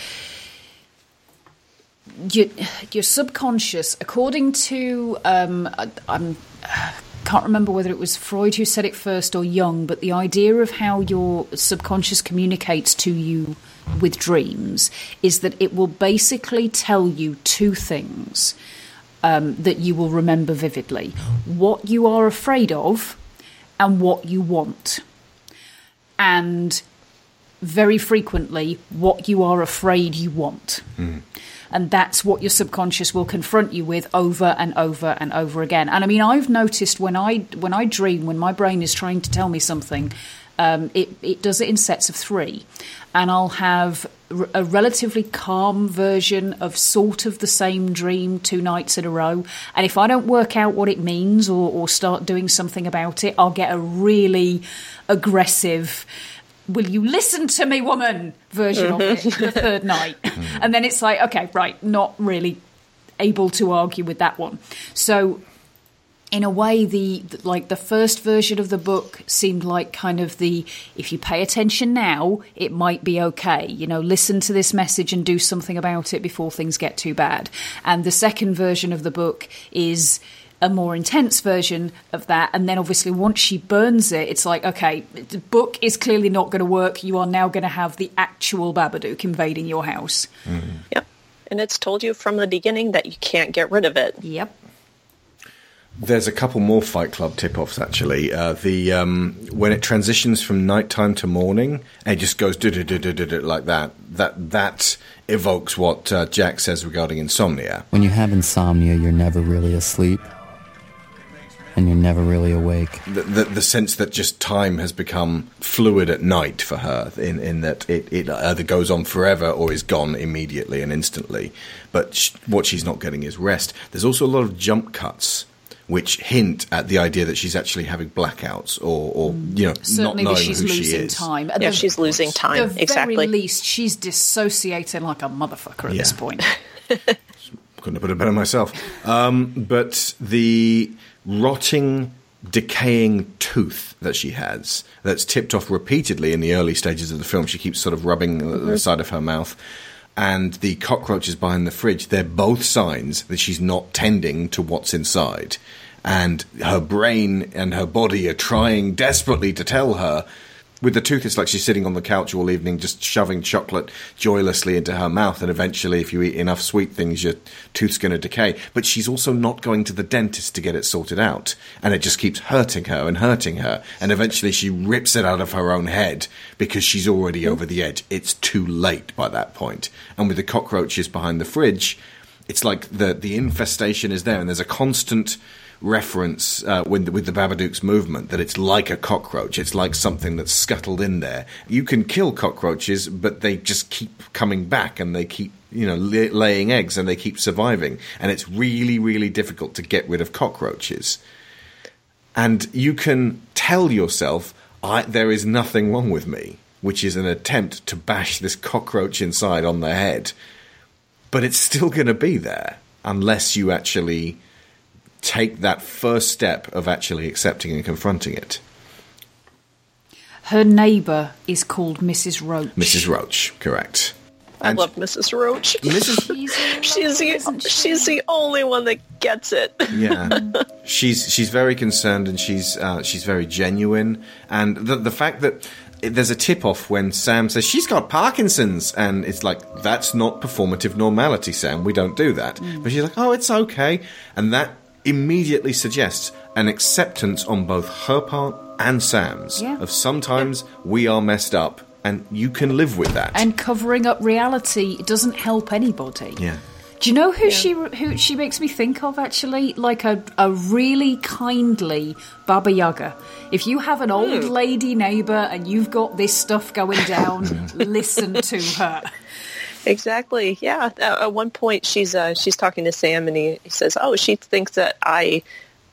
Your, your subconscious, according to um, I, I'm can't remember whether it was Freud who said it first or Jung, but the idea of how your subconscious communicates to you with dreams is that it will basically tell you two things um, that you will remember vividly what you are afraid of and what you want. And very frequently, what you are afraid you want. And that's what your subconscious will confront you with over and over and over again. And I mean, I've noticed when I when I dream, when my brain is trying to tell me something, Um, it, it does it in sets of three, and I'll have r- a relatively calm version of sort of the same dream two nights in a row. And if I don't work out what it means or, or start doing something about it, I'll get a really aggressive. Will you listen to me, woman? Version of it the *laughs* third night. and then it's like, okay, right, not really able to argue with that one. So in a way the like the first version of the book seemed like kind of the if you pay attention now it might be okay. You know listen to this message and do something about it before things get too bad. And the second version of the book is a more intense version of that. And then obviously once she burns it it's like okay the book is clearly not going to work. You are now going to have the actual babadook invading your house. Mm-hmm. Yep. And it's told you from the beginning that you can't get rid of it. yep There's a couple more Fight Club tip-offs actually. Uh, the um, when it transitions from nighttime to morning, and it just goes like that. That that evokes what uh, Jack says regarding insomnia. When you have insomnia, you're never really asleep. And you're never really awake. The, the, the sense that just time has become fluid at night for her, in, in that it, it either goes on forever or is gone immediately and instantly. But sh- what she's not getting is rest. There's also a lot of jump cuts. Which hint at the idea that she's actually having blackouts, or, or you know, certainly not knowing she's who she losing is. time At Yeah, the- she's losing time. At the exactly. very least, she's dissociating like a motherfucker at this Yeah. point. *laughs* Couldn't have put it better myself. Um, but the rotting, decaying tooth that she has, that's tipped off repeatedly in the early stages of the film, she keeps sort of rubbing the- the side of her mouth. And the cockroaches behind the fridge, they're both signs that she's not tending to what's inside. And her brain and her body are trying desperately to tell her with the tooth, it's like she's sitting on the couch all evening, just shoving chocolate joylessly into her mouth. And eventually, if you eat enough sweet things, your tooth's going to decay. But she's also not going to the dentist to get it sorted out. And it just keeps hurting her and hurting her. And eventually, she rips it out of her own head because she's already over the edge. It's too late by that point. And with the cockroaches behind the fridge, it's like the, the infestation is there, and there's a constant reference uh, with, with the Babadook's movement that it's like a cockroach. It's like something that's scuttled in there. You can kill cockroaches, but they just keep coming back and they keep, you know, la- laying eggs and they keep surviving. And it's really, really difficult to get rid of cockroaches. And you can tell yourself, I, there is nothing wrong with me, which is an attempt to bash this cockroach inside on the head. But it's still going to be there unless you actually take that first step of actually accepting and confronting it. Her neighbour is called Mrs. Roach. Mrs. Roach, correct. I And love Mrs. Roach. *laughs* Mrs. She's, She's the she's the only one that gets it. *laughs* yeah, she's she's very concerned and she's uh, she's very genuine. And the the fact that there's a tip off when Sam says she's got Parkinson's, and it's like that's not performative normality, Sam. We don't do that. But she's like, oh, it's okay, and that immediately suggests an acceptance on both her part and Sam's Yeah. of sometimes we are messed up, and you can live with that. and covering up reality doesn't help anybody. yeah. Do you know who she who she makes me think of actually? Like a, a really kindly Baba Yaga. If you have an old hmm. lady neighbour and you've got this stuff going down, *laughs* listen to her. Exactly. Yeah. At one point, she's uh, she's talking to Sam, and he, he says, "Oh, she thinks that I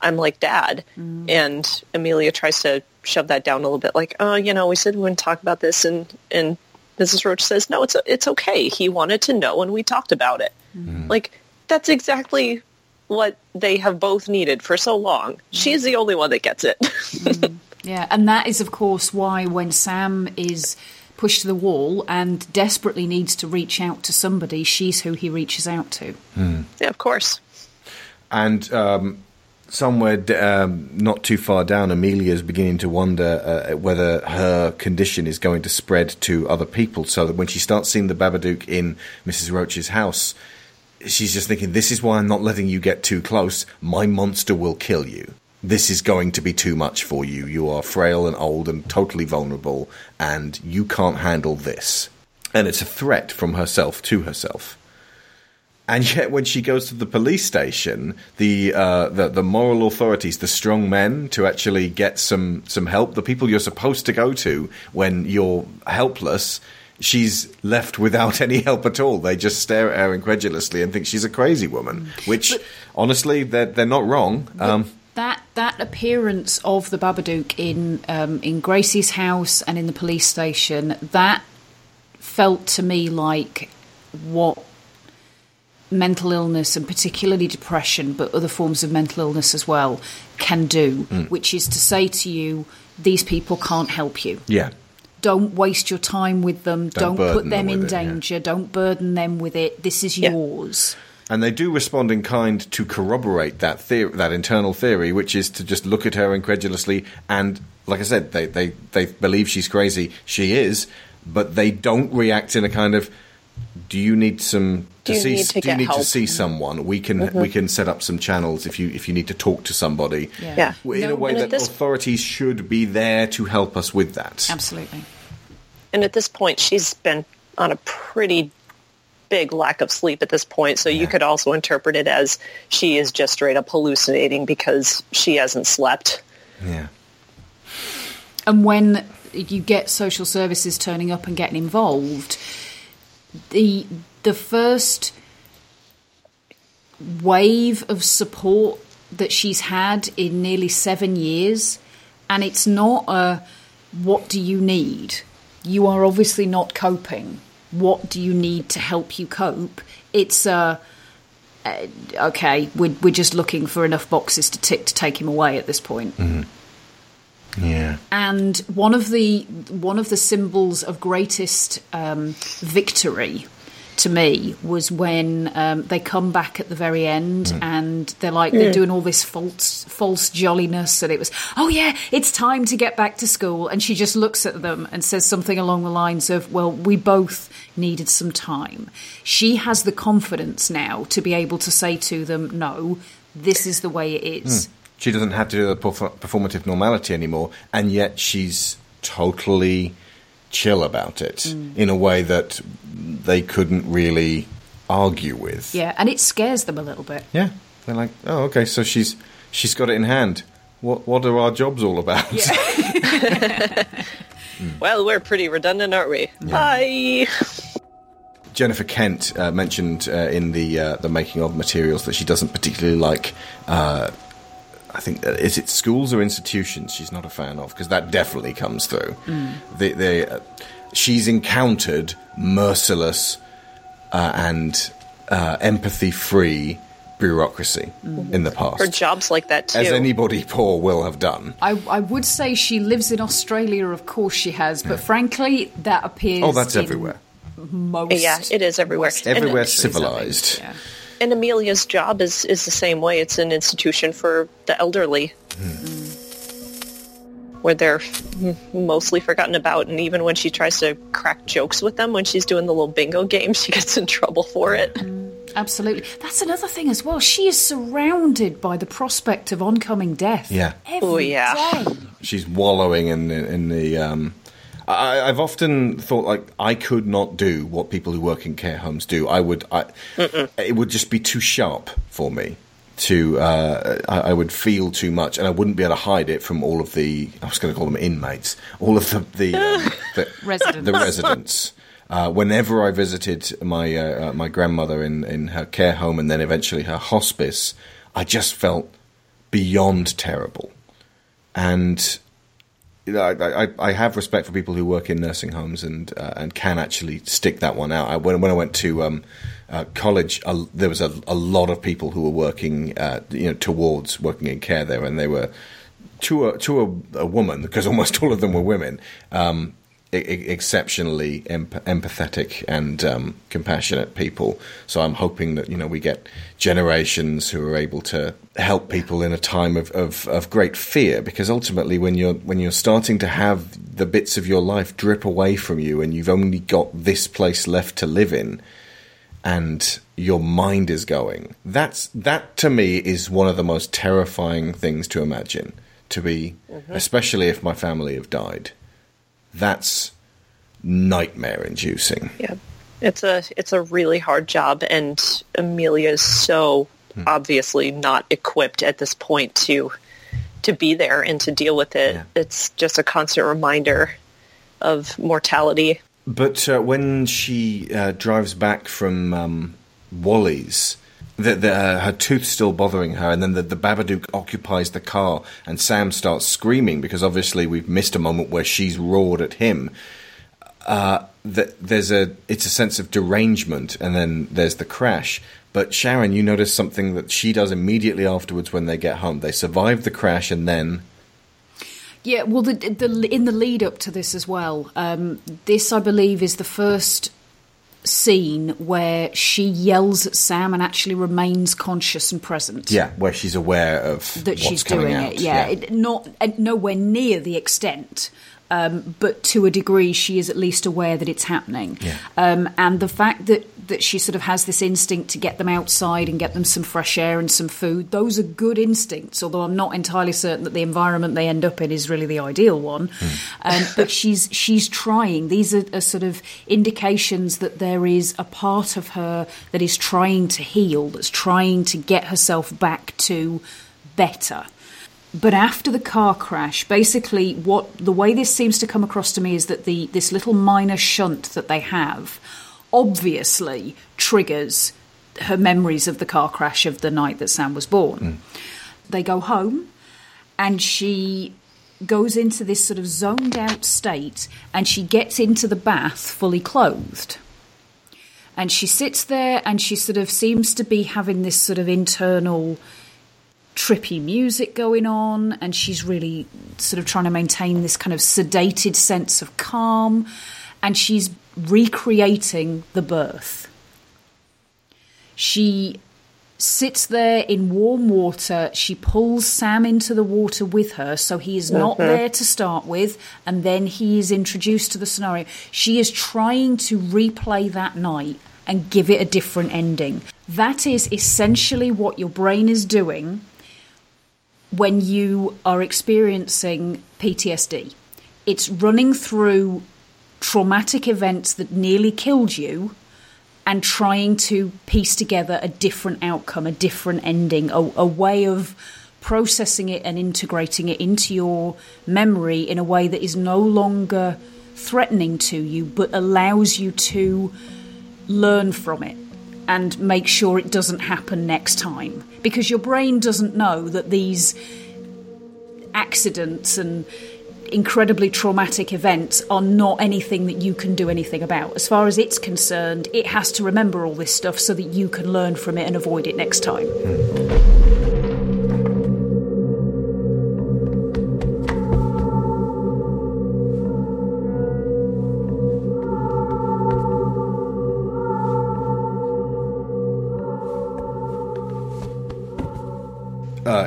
I'm like Dad," mm. and Amelia tries to shove that down a little bit, like, "Oh, you know, we said we wouldn't talk about this," and and Mrs. Roach says, "No, it's it's okay. He wanted to know, and we talked about it." Mm. Like that's exactly what they have both needed for so long. Mm. She's the only one that gets it. Yeah, and that is, of course, why when Sam is pushed to the wall and desperately needs to reach out to somebody, she's who he reaches out to. yeah, of course. And um, somewhere d- um, not too far down, Amelia's beginning to wonder uh, whether her condition is going to spread to other people. So that when she starts seeing the Babadook in Mrs. Roach's house, she's just thinking, "This is why I'm not letting you get too close. My monster will kill you." This is going to be too much for you. You are frail and old and totally vulnerable, and you can't handle this. And it's a threat from herself to herself. And yet, when she goes to the police station, the, uh, the the moral authorities, the strong men, to actually get some some help, the people you're supposed to go to when you're helpless, she's left without *laughs* any help at all. They just stare at her incredulously and think she's a crazy woman. Which, honestly, they're they're not wrong. Um, that that appearance of the Babadook in um, in Gracie's house and in the police station that felt to me like what mental illness and particularly depression, but other forms of mental illness as well, can do, which is to say to you, these people can't help you. yeah. Don't waste your time with them. Don't Don't, put them them in with it, yeah. danger. Don't burden them with it. This is Yeah. yours. And they do respond in kind to corroborate that theory, that internal theory, which is to just look at her incredulously. And like I said, they, they, they believe she's crazy. She is, but they don't react in a kind of, "Do you need some to Do you see? need to do you get need to see someone? We can mm-hmm. we can set up some channels if you if you need to talk to somebody. Yeah. Yeah. In a way that this- authorities should be there to help us with that. Absolutely. And at this point, she's been on a pretty big lack of sleep at this point. So you could also interpret it as she is just straight up hallucinating because she hasn't slept. Yeah. And when you get social services turning up and getting involved, the the first wave of support that she's had in nearly seven years, and it's not a what do you need? You are obviously not coping. What do you need to help you cope? It's a uh, okay. We're we're just looking for enough boxes to tick to take him away at this point. Yeah. And one of the one of the symbols of greatest um, victory to me was when um, they come back at the very end and they're like they're doing all this false false jolliness and it was oh yeah it's time to get back to school and she just looks at them and says something along the lines of well we both needed some time she has the confidence now to be able to say to them no this is the way it is hmm. She doesn't have to do the performative normality anymore, and yet she's totally chill about it hmm. in a way that they couldn't really argue with. yeah and it scares them a little bit Yeah. They're like, oh, okay, so she's she's got it in hand. What what are our jobs all about? *laughs* *laughs* *laughs* Hmm. Well, we're pretty redundant, aren't we? Bye. Jennifer Kent uh, mentioned uh, in the uh, the making of materials that she doesn't particularly like. Uh, I think uh, is it schools or institutions she's not a fan of because that definitely comes through. The, the, uh, she's encountered merciless uh, and uh, empathy free bureaucracy in the past, Or jobs like that too. as anybody poor will have done. I, I would say she lives in Australia, of course she has, but frankly, that appears. Oh, that's in everywhere. Most Yeah, it is everywhere. Western Everywhere countries, I think, civilized. yeah. And Amelia's job is, is the same way. It's an institution for the elderly. Where they're mostly forgotten about, and even when she tries to crack jokes with them, when she's doing the little bingo game, she gets in trouble for it. Absolutely. That's another thing as well. She is surrounded by the prospect of oncoming death. Yeah. every Oh, yeah. day. she's wallowing in in the. Um, I, I've often thought like I could not do what people who work in care homes do. I would. I, it would just be too sharp for me. To uh, I, I would feel too much, and I wouldn't be able to hide it from all of the. I was going to call them inmates. All of the the, um, *laughs* the Residents. The residents. Uh, whenever I visited my uh, uh, my grandmother in, in her care home and then eventually her hospice, I just felt beyond terrible and you know, I, I, I have respect for people who work in nursing homes and uh, and can actually stick that one out. I, when, when I went to um, uh, college, uh, there was a, a lot of people who were working, uh, you know, towards working in care there, and they were to a to a, a woman because *laughs* almost all of them were women. Um, exceptionally emp- empathetic and um, compassionate people. So I'm hoping that you know we get generations who are able to help people in a time of, of, of great fear. Because ultimately, when you're when you're starting to have the bits of your life drip away from you, and you've only got this place left to live in, and your mind is going, that's that to me is one of the most terrifying things to imagine. To be, especially if my family have died that's nightmare inducing. Yeah. It's a it's a really hard job, and Amelia is so obviously not equipped at this point to to be there and to deal with it. Yeah. It's just a constant reminder of mortality. But uh, when she uh, drives back from um, Wally's, the, the, uh, her tooth's still bothering her, and then the, the Babadook occupies the car, and Sam starts screaming because obviously we've missed a moment where she's roared at him. Uh, th- there's a it's a sense of derangement, and then there's the crash. But Sharon, you notice something that she does immediately afterwards when they get home. They survive the crash, and then Yeah, well, the, the in the lead up to this as well. Um, this, I believe, is the first scene where she yells at Sam and actually remains conscious and present. yeah, where she's aware of that what's she's doing out. it. Yeah, It, not uh, nowhere near the extent. Um, but to a degree, she is at least aware that it's happening. Yeah. Um, and the fact that, that she sort of has this instinct to get them outside and get them some fresh air and some food, those are good instincts, although I'm not entirely certain that the environment they end up in is really the ideal one. Um, but she's, she's trying. These are, are sort of indications that there is a part of her that is trying to heal, that's trying to get herself back to better. But after the car crash, basically, what the way this seems to come across to me is that the this little minor shunt that they have obviously triggers her memories of the car crash of the night that Sam was born. Mm. They go home, and she goes into this sort of zoned out state, and she gets into the bath fully clothed. And she sits there, and she sort of seems to be having this sort of internal trippy music going on and she's really sort of trying to maintain this kind of sedated sense of calm and she's recreating the birth. She sits there in warm water. She pulls Sam into the water with her, so he is not mm-hmm. there to start with, and then he is introduced to the scenario. She is trying to replay that night and give it a different ending. That is essentially what your brain is doing when you are experiencing PTSD. It's running through traumatic events that nearly killed you and trying to piece together a different outcome, a different ending, a, a way of processing it and integrating it into your memory in a way that is no longer threatening to you but allows you to learn from it and make sure it doesn't happen next time because your brain doesn't know that these accidents and incredibly traumatic events are not anything that you can do anything about. As far as it's concerned, it has to remember all this stuff so that you can learn from it and avoid it next time. uh,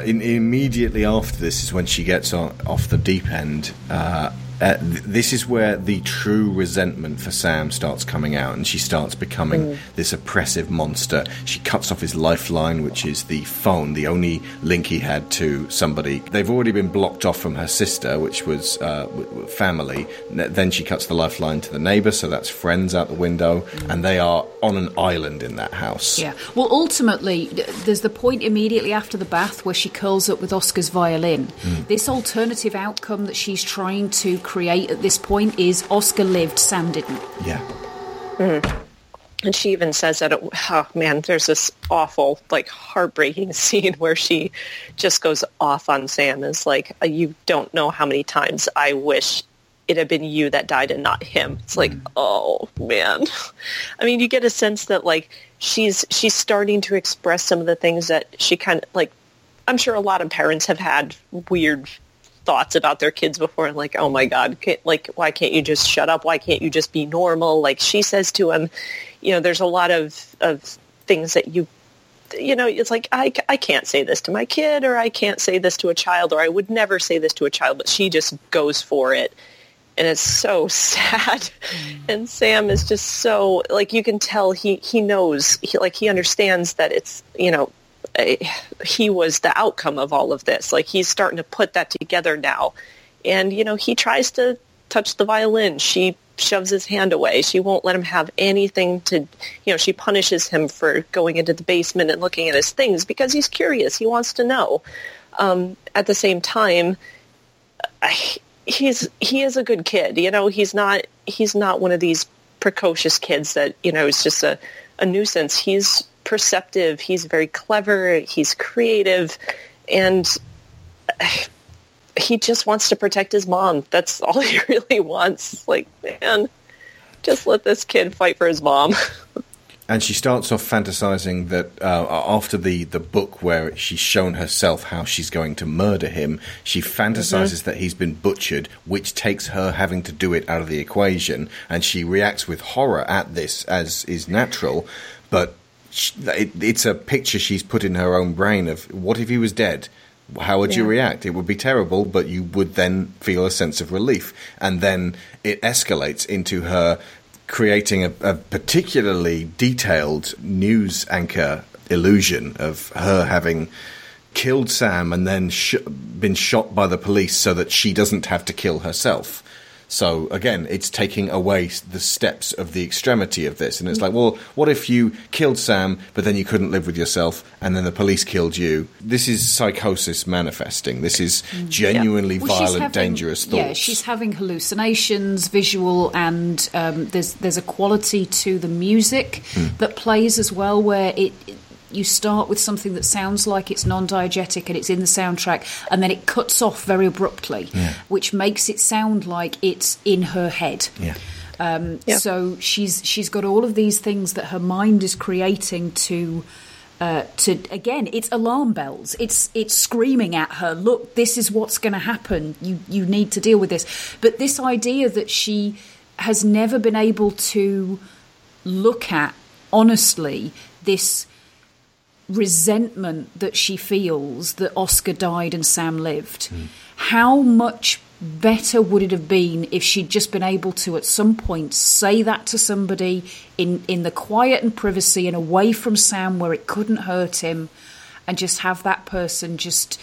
in, immediately after this is when she gets on, off the deep end. Uh, uh, th- this is where the true resentment for Sam starts coming out, and she starts becoming this oppressive monster. She cuts off his lifeline, which is the phone, the only link he had to somebody. They've already been blocked off from her sister, which was uh, w- family. N- then she cuts the lifeline to the neighbor, so that's friends out the window, and they are on an island in that house. Yeah. Well, ultimately, there's the point immediately after the bath where she curls up with Oscar's violin. This alternative outcome that she's trying to create at this point is Oscar lived, Sam didn't. Yeah. And she even says that, it, oh man, there's this awful, like heartbreaking *laughs* scene where she just goes off on Sam. Is like, uh, you don't know how many times I wish it had been you that died and not him. It's like, oh man. I mean, you get a sense that like she's she's starting to express some of the things that she kind of like. I'm sure a lot of parents have had weird thoughts about their kids before and like oh my god like why can't you just shut up? Why can't you just be normal? Like she says to him you know there's a lot of of things that you you know it's like I, I can't say this to my kid or i can't say this to a child or i would never say this to a child but she just goes for it. And it's so *laughs* sad. Mm. And sam is just so like you can tell he he knows he like he understands that it's you know he was the outcome of all of this like he's starting to put that together now and you know he tries to touch the violin she shoves his hand away. She won't let him have anything to, you know, she punishes him for going into the basement and looking at his things because he's curious. He wants to know. Um, at the same time, he's he is a good kid. You know, he's not he's not one of these precocious kids that you know is just a, a nuisance. He's perceptive. He's very clever. He's creative, and he just wants to protect his mom. That's all *laughs* he really wants. Like, man, just let this kid fight for his mom. *laughs* And she starts off fantasizing that uh, after the, the book where she's shown herself how she's going to murder him, she fantasizes that he's been butchered, which takes her having to do it out of the equation. And she reacts with horror at this, as is natural. But it, it's a picture she's put in her own brain of what if he was dead? How would you react? It would be terrible, but you would then feel a sense of relief. And then it escalates into her creating a, a particularly detailed news anchor illusion of her having killed Sam and then sh- been shot by the police so that she doesn't have to kill herself. So again, it's taking away the steps of the extremity of this, and it's like, well, what if you killed Sam, but then you couldn't live with yourself, and then the police killed you? This is psychosis manifesting. This is genuinely Well, violent, having- dangerous thoughts. Yeah, she's having hallucinations, visual, and um, there's there's a quality to the music Hmm. that plays as well, where it. it- you start with something that sounds like it's non-diegetic and it's in the soundtrack, and then it cuts off very abruptly, Yeah. which makes it sound like it's in her head. yeah. Um, Yeah. So she's she's got all of these things that her mind is creating to uh, to again, it's alarm bells. It's it's screaming at her. Look, this is what's going to happen. You you need to deal with this. But this idea that she has never been able to look at honestly this resentment that she feels that Oscar died and Sam lived. Hmm. How much better would it have been if she'd just been able to at some point say that to somebody in in the quiet and privacy and away from Sam where it couldn't hurt him and just have that person just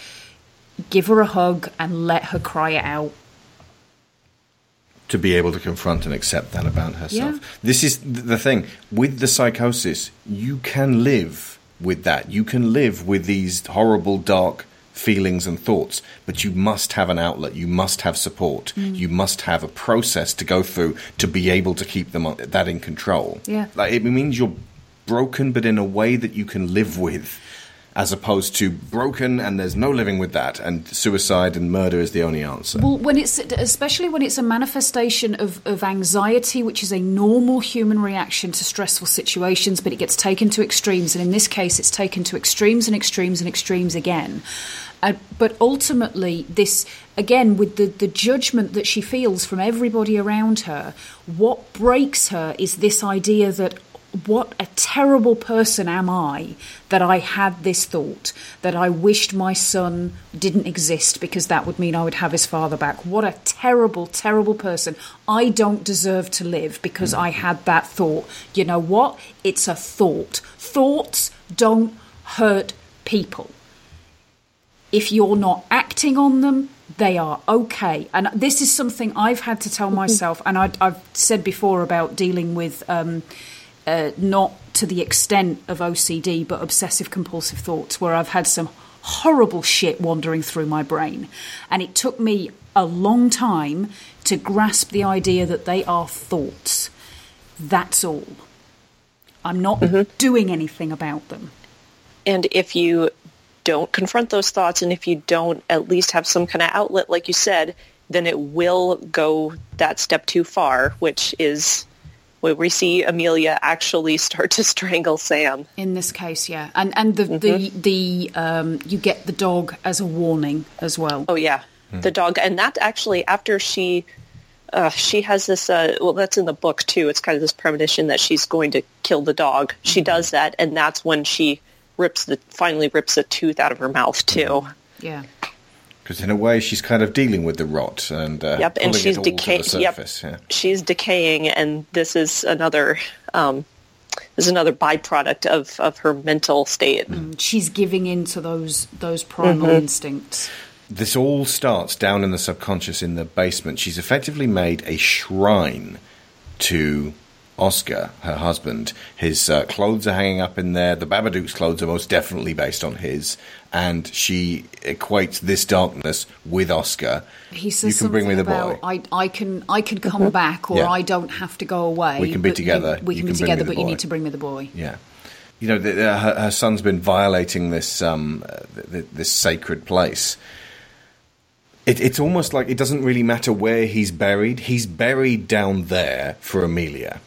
give her a hug and let her cry it out. to be able to confront and accept that about herself. Yeah. This is the thing with the psychosis. You can live with that. You can live with these horrible, dark feelings and thoughts, but you must have an outlet. You must have support. Mm. You must have a process to go through to be able to keep them that in control. Yeah. like it means you're broken, but in a way that you can live with. As opposed to broken and there's no living with that, and suicide and murder is the only answer. Well, when it's especially when it's a manifestation of, of anxiety, which is a normal human reaction to stressful situations, but it gets taken to extremes, and in this case, it's taken to extremes and extremes and extremes again. Uh, but ultimately, this again with the the judgment that she feels from everybody around her, what breaks her is this idea that what a terrible person am I that I had this thought, that I wished my son didn't exist because that would mean I would have his father back. What a terrible, terrible person. I don't deserve to live because I had that thought. You know what? It's a thought. Thoughts don't hurt people if you're not acting on them, they are okay. And this is something I've had to tell myself, and I, I've said before about dealing with um, uh, not to the extent of OCD, but obsessive compulsive thoughts, where I've had some horrible shit wandering through my brain. And it took me a long time to grasp the idea that they are thoughts. That's all. I'm not doing anything about them. And if you don't confront those thoughts and if you don't at least have some kind of outlet, like you said, then it will go that step too far, which is where we see Amelia actually start to strangle Sam. In this case, yeah, and and the the the um, you get the dog as a warning as well. Oh yeah, the dog, and that actually after she. Uh, she has this, uh, well, that's in the book too. It's kind of this premonition that she's going to kill the dog. She does that, and that's when she rips the, finally rips a tooth out of her mouth too. Yeah, Because in a way, she's kind of dealing with the rot and uh, Yep, and pulling she's it all to decaying. the Yep, surface. Yeah. she's decaying, and this is another um, this is another byproduct of of her mental state. she's giving in to those those primal Mhm. instincts. This all starts down in the subconscious in the basement. She's effectively made a shrine to Oscar, her husband. His uh, clothes are hanging up in there. The Babadook's clothes are most definitely based on his, and she equates this darkness with Oscar. He says you can bring me the about, boy. I, I can I can come *laughs* back or Yeah. I don't have to go away. We can be but you- together. we You can, can be together, the but you need to bring me the boy. Yeah, you know, the, the, her, her son's been violating this um, uh, th th this sacred place. It, it's almost like it doesn't really matter where he's buried. He's buried down there for Amelia,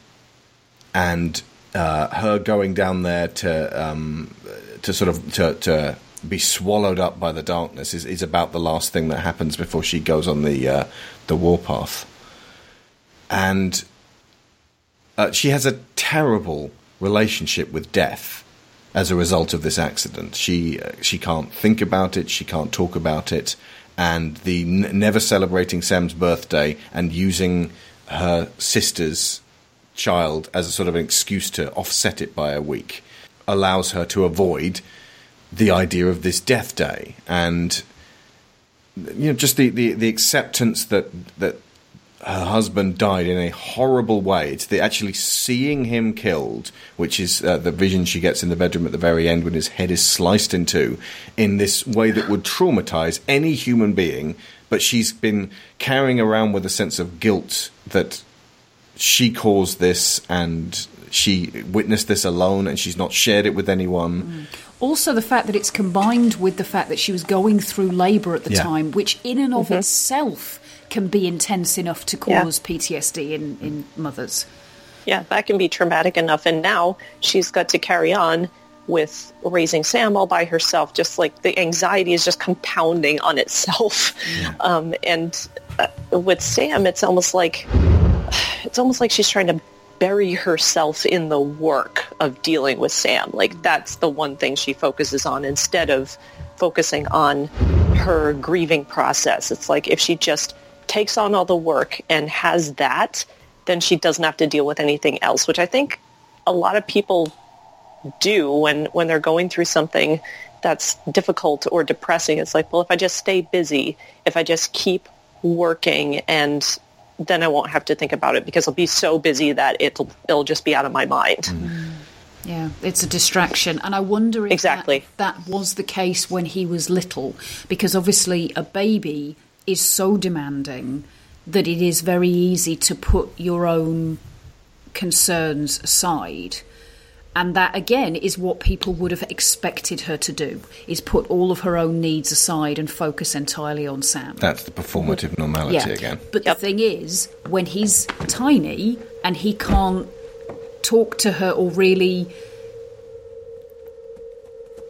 and uh, her going down there to um, to sort of to, to be swallowed up by the darkness is, is about the last thing that happens before she goes on the uh, the warpath, and uh, she has a terrible relationship with death as a result of this accident. She uh, she can't think about it. She can't talk about it. And the n- never celebrating Sam's birthday and using her sister's child as a sort of an excuse to offset it by a week allows her to avoid the idea of this death day and you know just the, the, the acceptance that that her husband died in a horrible way. It's the actually seeing him killed, which is uh, the vision she gets in the bedroom at the very end when his head is sliced in two, in this way that would traumatize any human being. But she's been carrying around with a sense of guilt that she caused this and she witnessed this alone and she's not shared it with anyone. Also, the fact that it's combined with the fact that she was going through labour at the Yeah. time, which in and of Mhm. itself can be intense enough to Yeah. cause PTSD in, in mothers. Yeah, that can be traumatic enough. And now she's got to carry on with raising Sam all by herself. Just like the anxiety is just compounding on itself. Um, and uh, with Sam, it's almost like it's almost like she's trying to bury herself in the work of dealing with Sam. Like that's the one thing she focuses on instead of focusing on her grieving process. It's like if she just takes on all the work and has that, then she doesn't have to deal with anything else, which I think a lot of people do when, when they're going through something that's difficult or depressing. It's like, well, if I just stay busy, if I just keep working and then I won't have to think about it because I'll be so busy that it'll, it'll just be out of my mind. Mm-hmm. Yeah, it's a distraction. And I wonder if Exactly. that, that was the case when he was little, because obviously a baby is so demanding that it is very easy to put your own concerns aside. And that again is what people would have expected her to do is put all of her own needs aside and focus entirely on Sam. That's the performative normality again. But the thing is, when he's tiny and he can't talk to her or really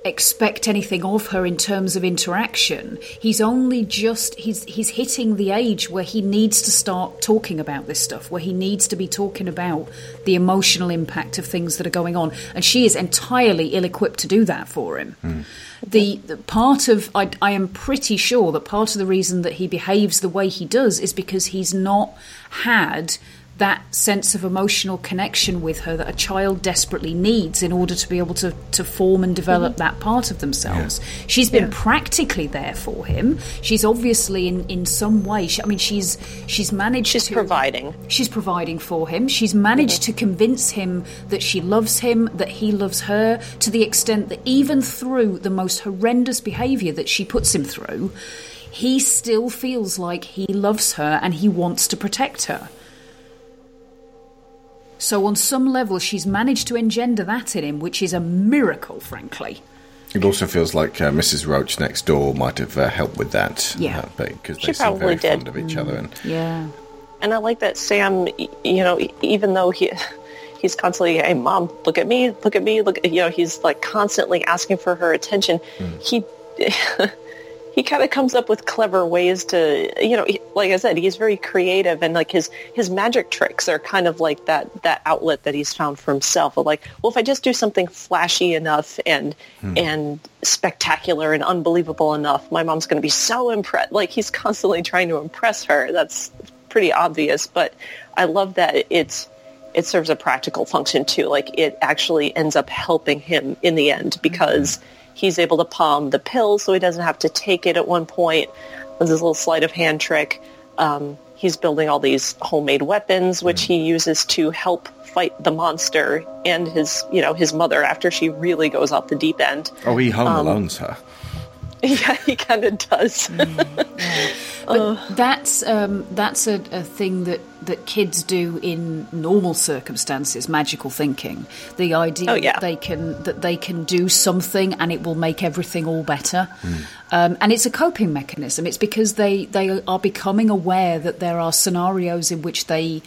expect anything of her in terms of interaction, he's only just he's he's hitting the age where he needs to start talking about this stuff, where he needs to be talking about the emotional impact of things that are going on. And she is entirely ill equipped to do that for him. Hmm. The, the part of I, I am pretty sure that part of the reason that he behaves the way he does is because he's not had that sense of emotional connection with her that a child desperately needs in order to be able to, to form and develop mm-hmm. that part of themselves. She's been practically there for him. She's obviously in, in some way. She, I mean, she's she's managed. She's providing. She's providing for him. She's managed mm-hmm. to convince him that she loves him, that he loves her, to the extent that even through the most horrendous behaviour that she puts him through, he still feels like he loves her and he wants to protect her. So, on some level, she's managed to engender that in him, which is a miracle, frankly. It also feels like uh, Mrs. Roach next door might have uh, helped with that. Yeah. uh, because She they seem very did. fond of each other. And Yeah. And I like that Sam, you know, even though he he's constantly, hey, mom, look at me, look at me, look, you know, he's like constantly asking for her attention. He *laughs* he kind of comes up with clever ways to, you know, he, like I said, he's very creative and like his his magic tricks are kind of like that that outlet that he's found for himself. Of like, well, if I just do something flashy enough and hmm. and spectacular and unbelievable enough, my mom's going to be so impressed. Like he's constantly trying to impress her. That's pretty obvious, but I love that it's it serves a practical function too. Like it actually ends up helping him in the end because hmm. He's able to palm the pill so he doesn't have to take it at one point with his little sleight of hand trick. Um, he's building all these homemade weapons, which he uses to help fight the monster and his, you know, his mother after she really goes off the deep end. Oh, he home alones her. *laughs* Yeah, he kind of does. But that's um, that's a, a thing that, that kids do in normal circumstances. Magical thinking, the idea Oh, yeah. that they can that they can do something and it will make everything all better, um, and it's a coping mechanism. It's because they they are becoming aware that there are scenarios in which they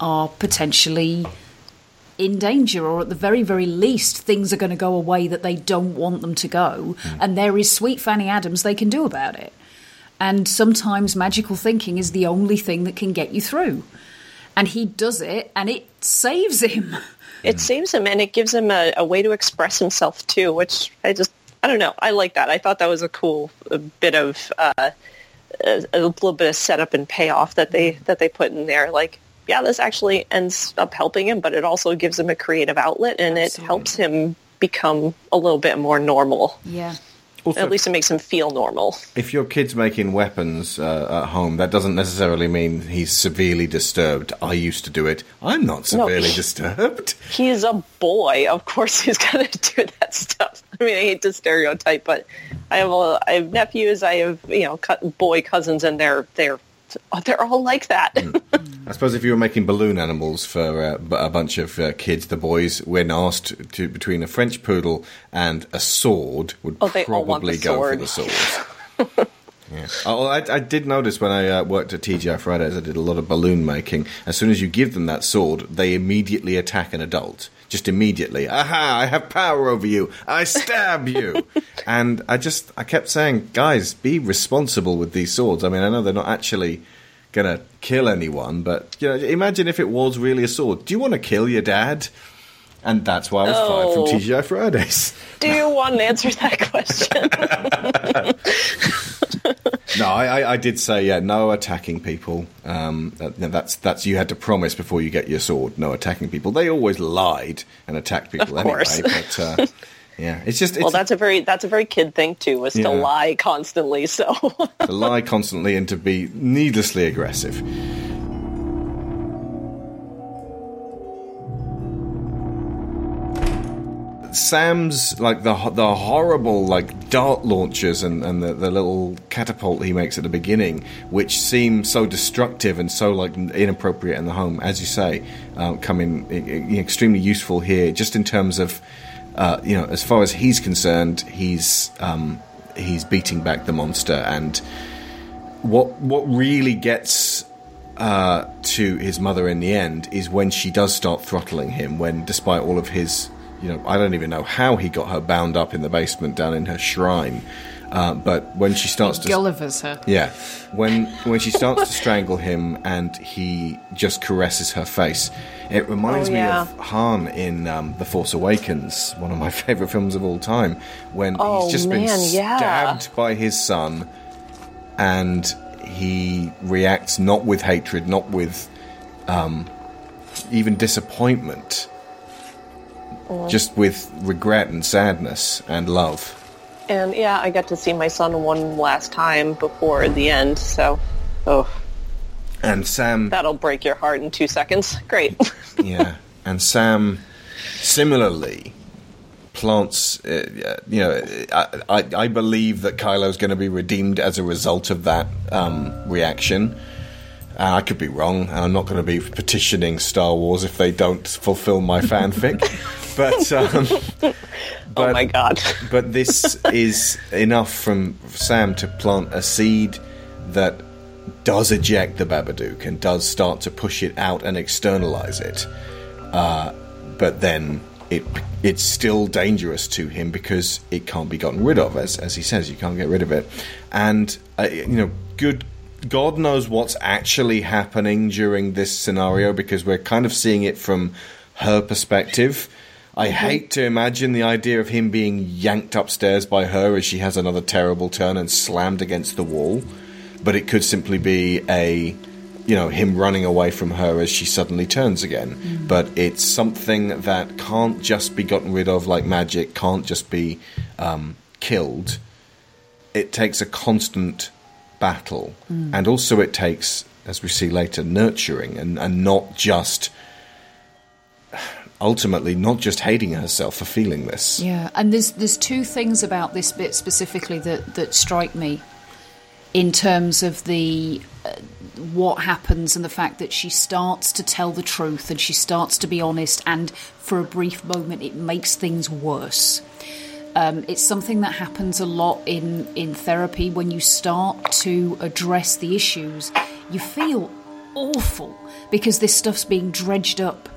are potentially in danger, or at the very, very least, things are going to go away that they don't want them to go. Hmm. And there is sweet Fanny Adams they can do about it. And sometimes magical thinking is the only thing that can get you through. And he does it, and it saves him. it hmm. saves him and it gives him a, a way to express himself too, which I just, I don't know. I like that. I thought that was a cool a bit of, uh, a, a little bit of setup and payoff that they, hmm. that they put in there. Like, yeah, this actually ends up helping him, but it also gives him a creative outlet and it helps him become a little bit more normal. Yeah. Also, At least it makes him feel normal. if your kid's making weapons uh, at home, that doesn't necessarily mean he's severely disturbed. I used to do it. I'm not No, severely he- disturbed. He's a boy. Of course, *laughs* he's going to do that stuff. I mean, I hate to stereotype, but I have a, I have nephews. I have you know co- boy cousins, and they're they're they're all like that. I suppose if you were making balloon animals for uh, a bunch of uh, kids, the boys, when asked to between a French poodle and a sword, would Oh, they all want probably go sword. for the sword. *laughs* yeah. Oh, I, I did notice when I uh, worked at TGI Fridays, I did a lot of balloon making. As soon as you give them that sword, they immediately attack an adult. Just immediately. Aha! I have power over you. I stab you. *laughs* and I just, I kept saying, guys, be responsible with these swords. I mean, I know they're not actually gonna kill anyone, but you know, imagine if it was really a sword. Do you want to kill your dad? And that's why I was fired Oh. from TGI Fridays. do you want to answer that question? *laughs* No, I, I, I did say yeah, no attacking people. Um, that, that's that's you had to promise before you get your sword. No attacking people. They always lied and attacked people Of course. anyway. But uh, *laughs* yeah, it's just it's well, that's a very that's a very kid thing too, was Yeah. to lie constantly. So to lie constantly and to be needlessly aggressive. Sam's like the the horrible like dart launchers and, and the, the little catapult he makes at the beginning, which seem so destructive and so like inappropriate in the home, as you say, uh, come in extremely useful here, just in terms of uh, you know, as far as he's concerned, he's um, he's beating back the monster and what what really gets uh, to his mother in the end is when she does start throttling him. When, despite all of his, you know, I don't even know how he got her bound up in the basement down in her shrine. Uh, but when she starts to Gulliver's her. yeah, when when she starts to strangle him and he just caresses her face, it reminds Oh, me of Han in um, The Force Awakens, one of my *laughs* favorite films of all time, when Oh, he's just been man, yeah. stabbed by his son, and he reacts not with hatred, not with um, even disappointment, Mm. just with regret and sadness and love. and yeah, I got to see my son one last time before the end. So, oh, And Sam that'll break your heart in two seconds. Great. *laughs* yeah, and Sam similarly plants. Uh, you know, I, I, I believe that Kylo's going to be redeemed as a result of that um, reaction. Uh, I could be wrong. and I'm not going to be petitioning Star Wars if they don't fulfill my fanfic. *laughs* but *laughs* um, oh my god. but this *laughs* is enough from Sam to plant a seed that does eject the Babadook and does start to push it out and externalize it. Uh, but then it it's still dangerous to him because it can't be gotten rid of, as as he says, you can't get rid of it. And uh, you know, good God knows what's actually happening during this scenario because we're kind of seeing it from her perspective. I hate to imagine the idea of him being yanked upstairs by her as she has another terrible turn and slammed against the wall. But it could simply be a, you know, him running away from her as she suddenly turns again. But it's something that can't just be gotten rid of like magic, can't just be um, killed. It takes a constant battle, and also it takes as we see later, nurturing and, and not just ultimately not just hating herself for feeling this. Yeah, and there's there's two things about this bit specifically that that strike me in terms of the uh, what happens and the fact that she starts to tell the truth and she starts to be honest and for a brief moment it makes things worse. Um, it's something that happens a lot in, in therapy when you start to address the issues. You feel awful because this stuff's being dredged up,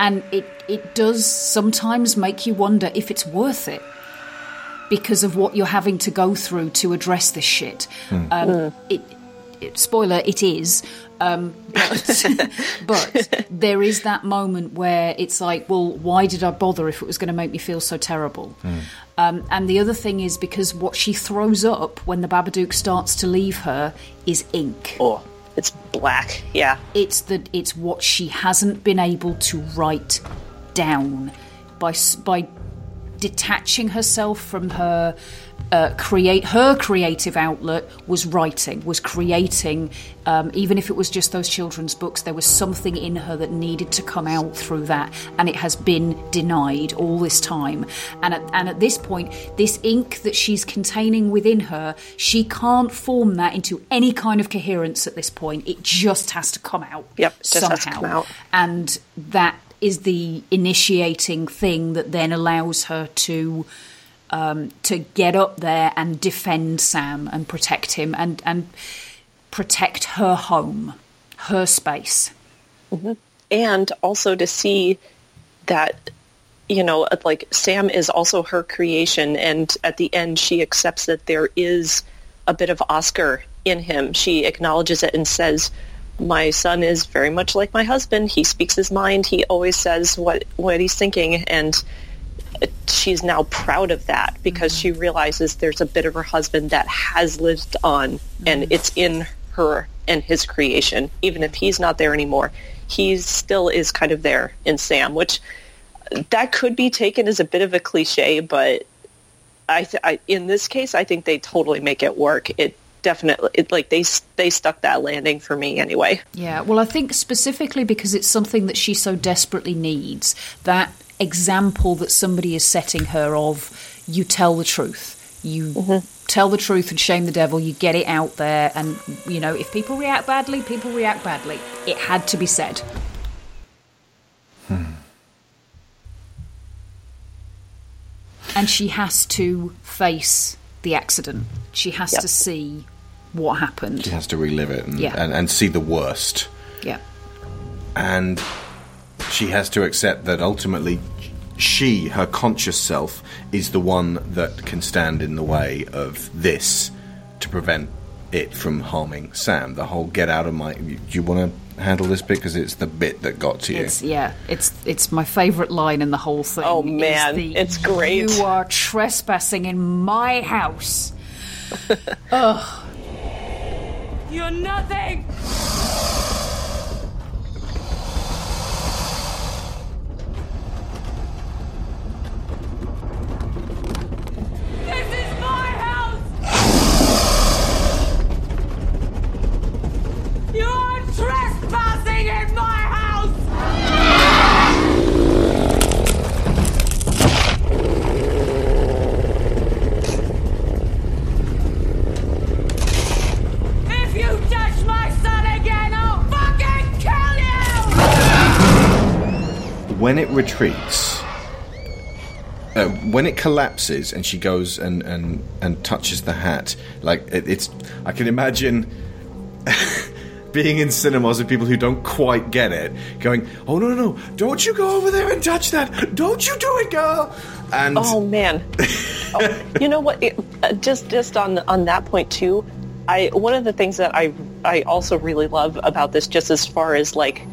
and it, it does sometimes make you wonder if it's worth it because of what you're having to go through to address this shit. Um, it, it, spoiler, it is. Um, but, *laughs* but there is that moment where it's like, well, why did I bother if it was going to make me feel so terrible? Um, and the other thing is because what she throws up when the Babadook starts to leave her is ink. Oh, it's black. Yeah. It's the it's what she hasn't been able to write down by by detaching herself from her uh, create her creative outlet was writing was creating um, even if it was just those children's books there was something in her that needed to come out through that and it has been denied all this time. And at, and at this point this ink that she's containing within her she can't form that into any kind of coherence at this point. It just has to come out Yep, somehow has to come out. and that is the initiating thing that then allows her to um, to get up there and defend Sam and protect him and and protect her home, her space. and also to see that you know like sam is also her creation and at the end she accepts that there is a bit of oscar in him. She acknowledges it and says my son is very much like my husband. He speaks his mind. He always says what what he's thinking. And she's now proud of that because she realizes there's a bit of her husband that has lived on and mm-hmm. it's in her and his creation. Even if he's not there anymore he still is kind of there in sam which that could be taken as a bit of a cliche but i, th- I in this case i think they totally make it work. It definitely it, like they they stuck that landing for me anyway. Yeah, well, I think specifically because it's something that she so desperately needs. That example that somebody is setting her of, you tell the truth. You mm-hmm. tell the truth and shame the devil. You get it out there, and you know if people react badly, people react badly. It had to be said. Hmm. And she has to face the accident. She has Yep. to see what happened. She has to relive it and, Yeah. and, and see the worst. Yeah. And she has to accept that ultimately she, her conscious self, is the one that can stand in the way of this to prevent it from harming Sam. The whole get out of my. Do you want to handle this bit? Because it's the bit that got to you. It's yeah, it's it's my favourite line in the whole thing. Oh, man, the, it's great. You are trespassing in my house. *laughs* Ugh. You're nothing. Trespassing in my house. If you touch my son again, I'll fucking kill you! when it retreats, uh, when it collapses and she goes and, and, and touches the hat, like it, it's, I can imagine being in cinemas with people who don't quite get it, going, "Oh no, no, no! Don't you go over there and touch that! Don't you do it, girl!" And Oh man, *laughs* oh, you know what? It, uh, just just on on that point too, I one of the things that I I also really love about this, just as far as like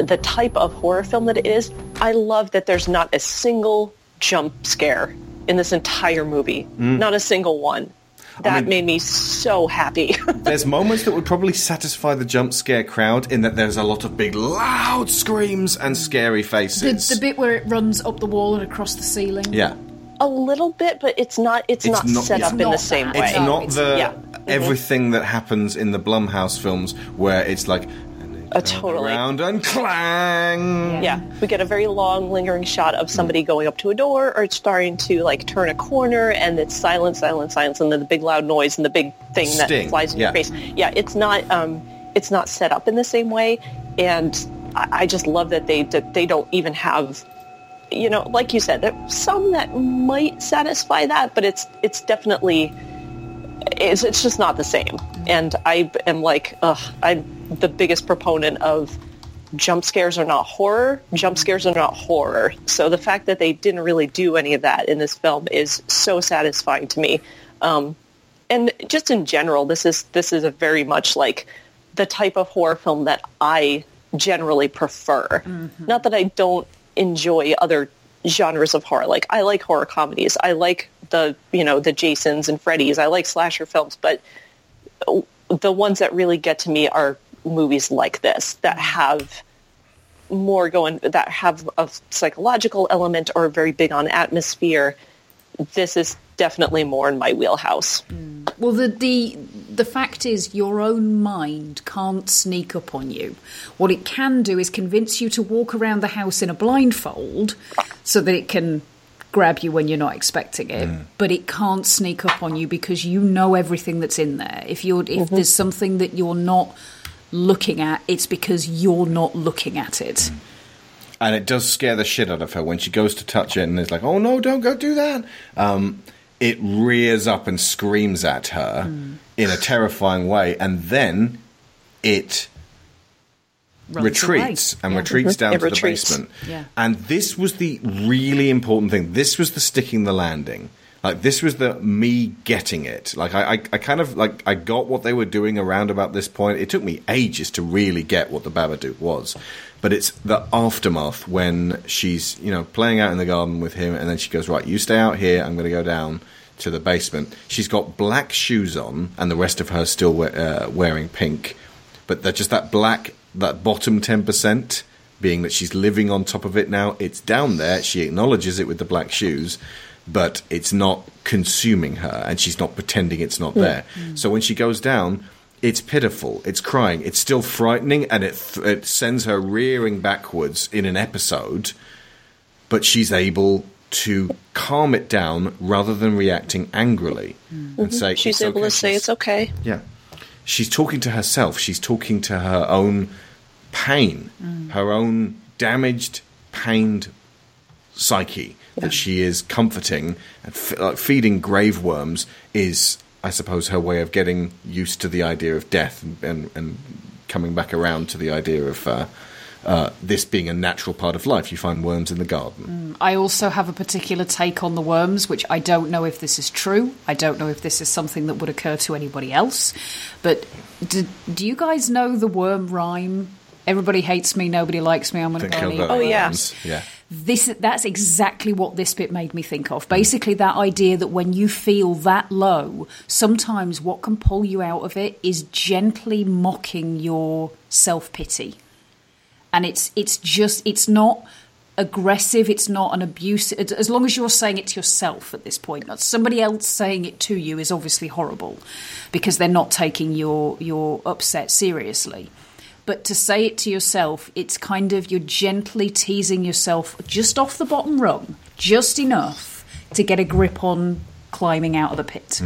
the type of horror film that it is, I love that there's not a single jump scare in this entire movie, not a single one. That mean- made me so happy. *laughs* there's moments that would probably satisfy the jump scare crowd in that there's a lot of big, loud screams and scary faces. the bit where it runs up the wall and across the ceiling. yeah. A little bit, but it's not. It's, It's not, not- set it's up in the not same way. It's not it's- the yeah. Everything that happens in the Blumhouse films where it's like Uh, totally. around and clang. Yeah, we get a very long, lingering shot of somebody going up to a door or starting to like turn a corner, and it's silence, silence, silence, and then the big loud noise and the big thing Sting, that flies in yeah. your face. Yeah, it's not. Um, it's not set up in the same way, and I, I just love that they that they don't even have. You know, like you said, some that might satisfy that, but it's it's definitely it's, it's just not the same. And I am like, ugh, I'm the biggest proponent of jump scares are not horror. Jump scares are not horror. So the fact that they didn't really do any of that in this film is so satisfying to me. Um, and just in general, this is this is a very much like the type of horror film that I generally prefer. Not that I don't enjoy other genres of horror. Like I like horror comedies. I like the you know the Jasons and Freddys. I like slasher films, but the ones that really get to me are movies like this that mm-hmm. have more going that have a psychological element or very big on atmosphere. This is definitely more in my wheelhouse. Mm. Well, the, the the fact is, your own mind can't sneak up on you. What it can do is convince you to walk around the house in a blindfold, so that it can grab you when you're not expecting it. Mm. But it can't sneak up on you because you know everything that's in there. If you're if mm-hmm. there's something that you're not looking at, it's because you're not looking at it. Mm. and it does scare the shit out of her when she goes to touch it and it's like oh no don't go do that um, it rears up and screams at her hmm. in a terrifying way and then it Runs retreats away. and Yeah. retreats mm-hmm. down It to retreats. the basement Yeah. and this was the really important thing this was the sticking the landing like this was the me getting it like I, I, I kind of like i got what they were doing around about this point it took me ages to really get what the babadook was but it's the aftermath when she's you know playing out in the garden with him and then she goes right you stay out here. I'm going to go down to the basement. She's got black shoes on and the rest of her still we- uh, wearing pink. But they're just that black that bottom 10% being that she's living on top of it now. It's down there. She acknowledges it with the black shoes but it's not consuming her and she's not pretending it's not there. So when she goes down it's pitiful it's crying it's still frightening and it th- it sends her rearing backwards in an episode but she's able to calm it down rather than reacting angrily and mm-hmm. say She's able okay." to say it's okay. yeah. She's talking to herself. She's talking to her own pain, mm. her own damaged, pained psyche that she is comforting and f- like feeding grave worms is, I suppose, her way of getting used to the idea of death and, and, and coming back around to the idea of uh, uh, this being a natural part of life. You find worms in the garden. I also have a particular take on the worms, which I don't know if this is true. I don't know if this is something that would occur to anybody else. But do, do you guys know the worm rhyme? Everybody hates me, nobody likes me. I'm going to Think go and Oh, yeah. Yeah. This that's exactly what this bit made me think of. Basically that idea that when you feel that low sometimes what can pull you out of it is gently mocking your self-pity. And it's it's just it's not aggressive it's not an abuse as long as you're saying it to yourself at this point. Not somebody else saying it to you is obviously horrible because they're not taking your your upset seriously but to say it to yourself it's kind of you're gently teasing yourself just off the bottom rung just enough to get a grip on climbing out of the pit.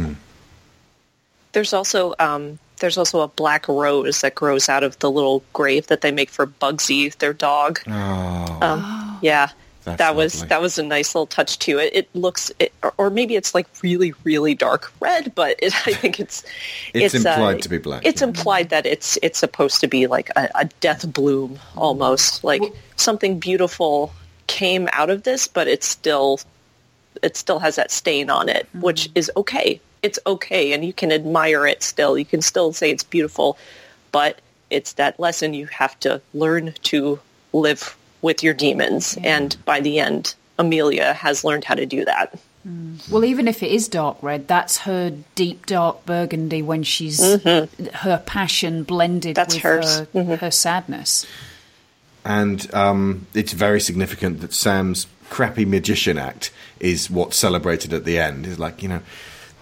There's also um, there's also a black rose that grows out of the little grave that they make for Bugsy, their dog. Um, yeah, That's that was lovely. that was a nice little touch too. it. It looks, it, or, or maybe it's like really really dark red, but it, *laughs* I think it's It's uh, implied to be black, It's yeah. implied that it's it's supposed to be like a, a death bloom almost, like something beautiful came out of this, but it's still it still has that stain on it, which is okay. It's okay, and you can admire it still. You can still say it's beautiful, but it's that lesson you have to learn to live with your demons. Mm. And by the end, Amelia has learned how to do that. Mm. Well, even if it is dark red, that's her deep dark burgundy when she's mm-hmm. her passion blended That's with hers. her, mm-hmm. her sadness. and um, it's very significant that Sam's crappy magician act is what's celebrated at the end. Is like you know,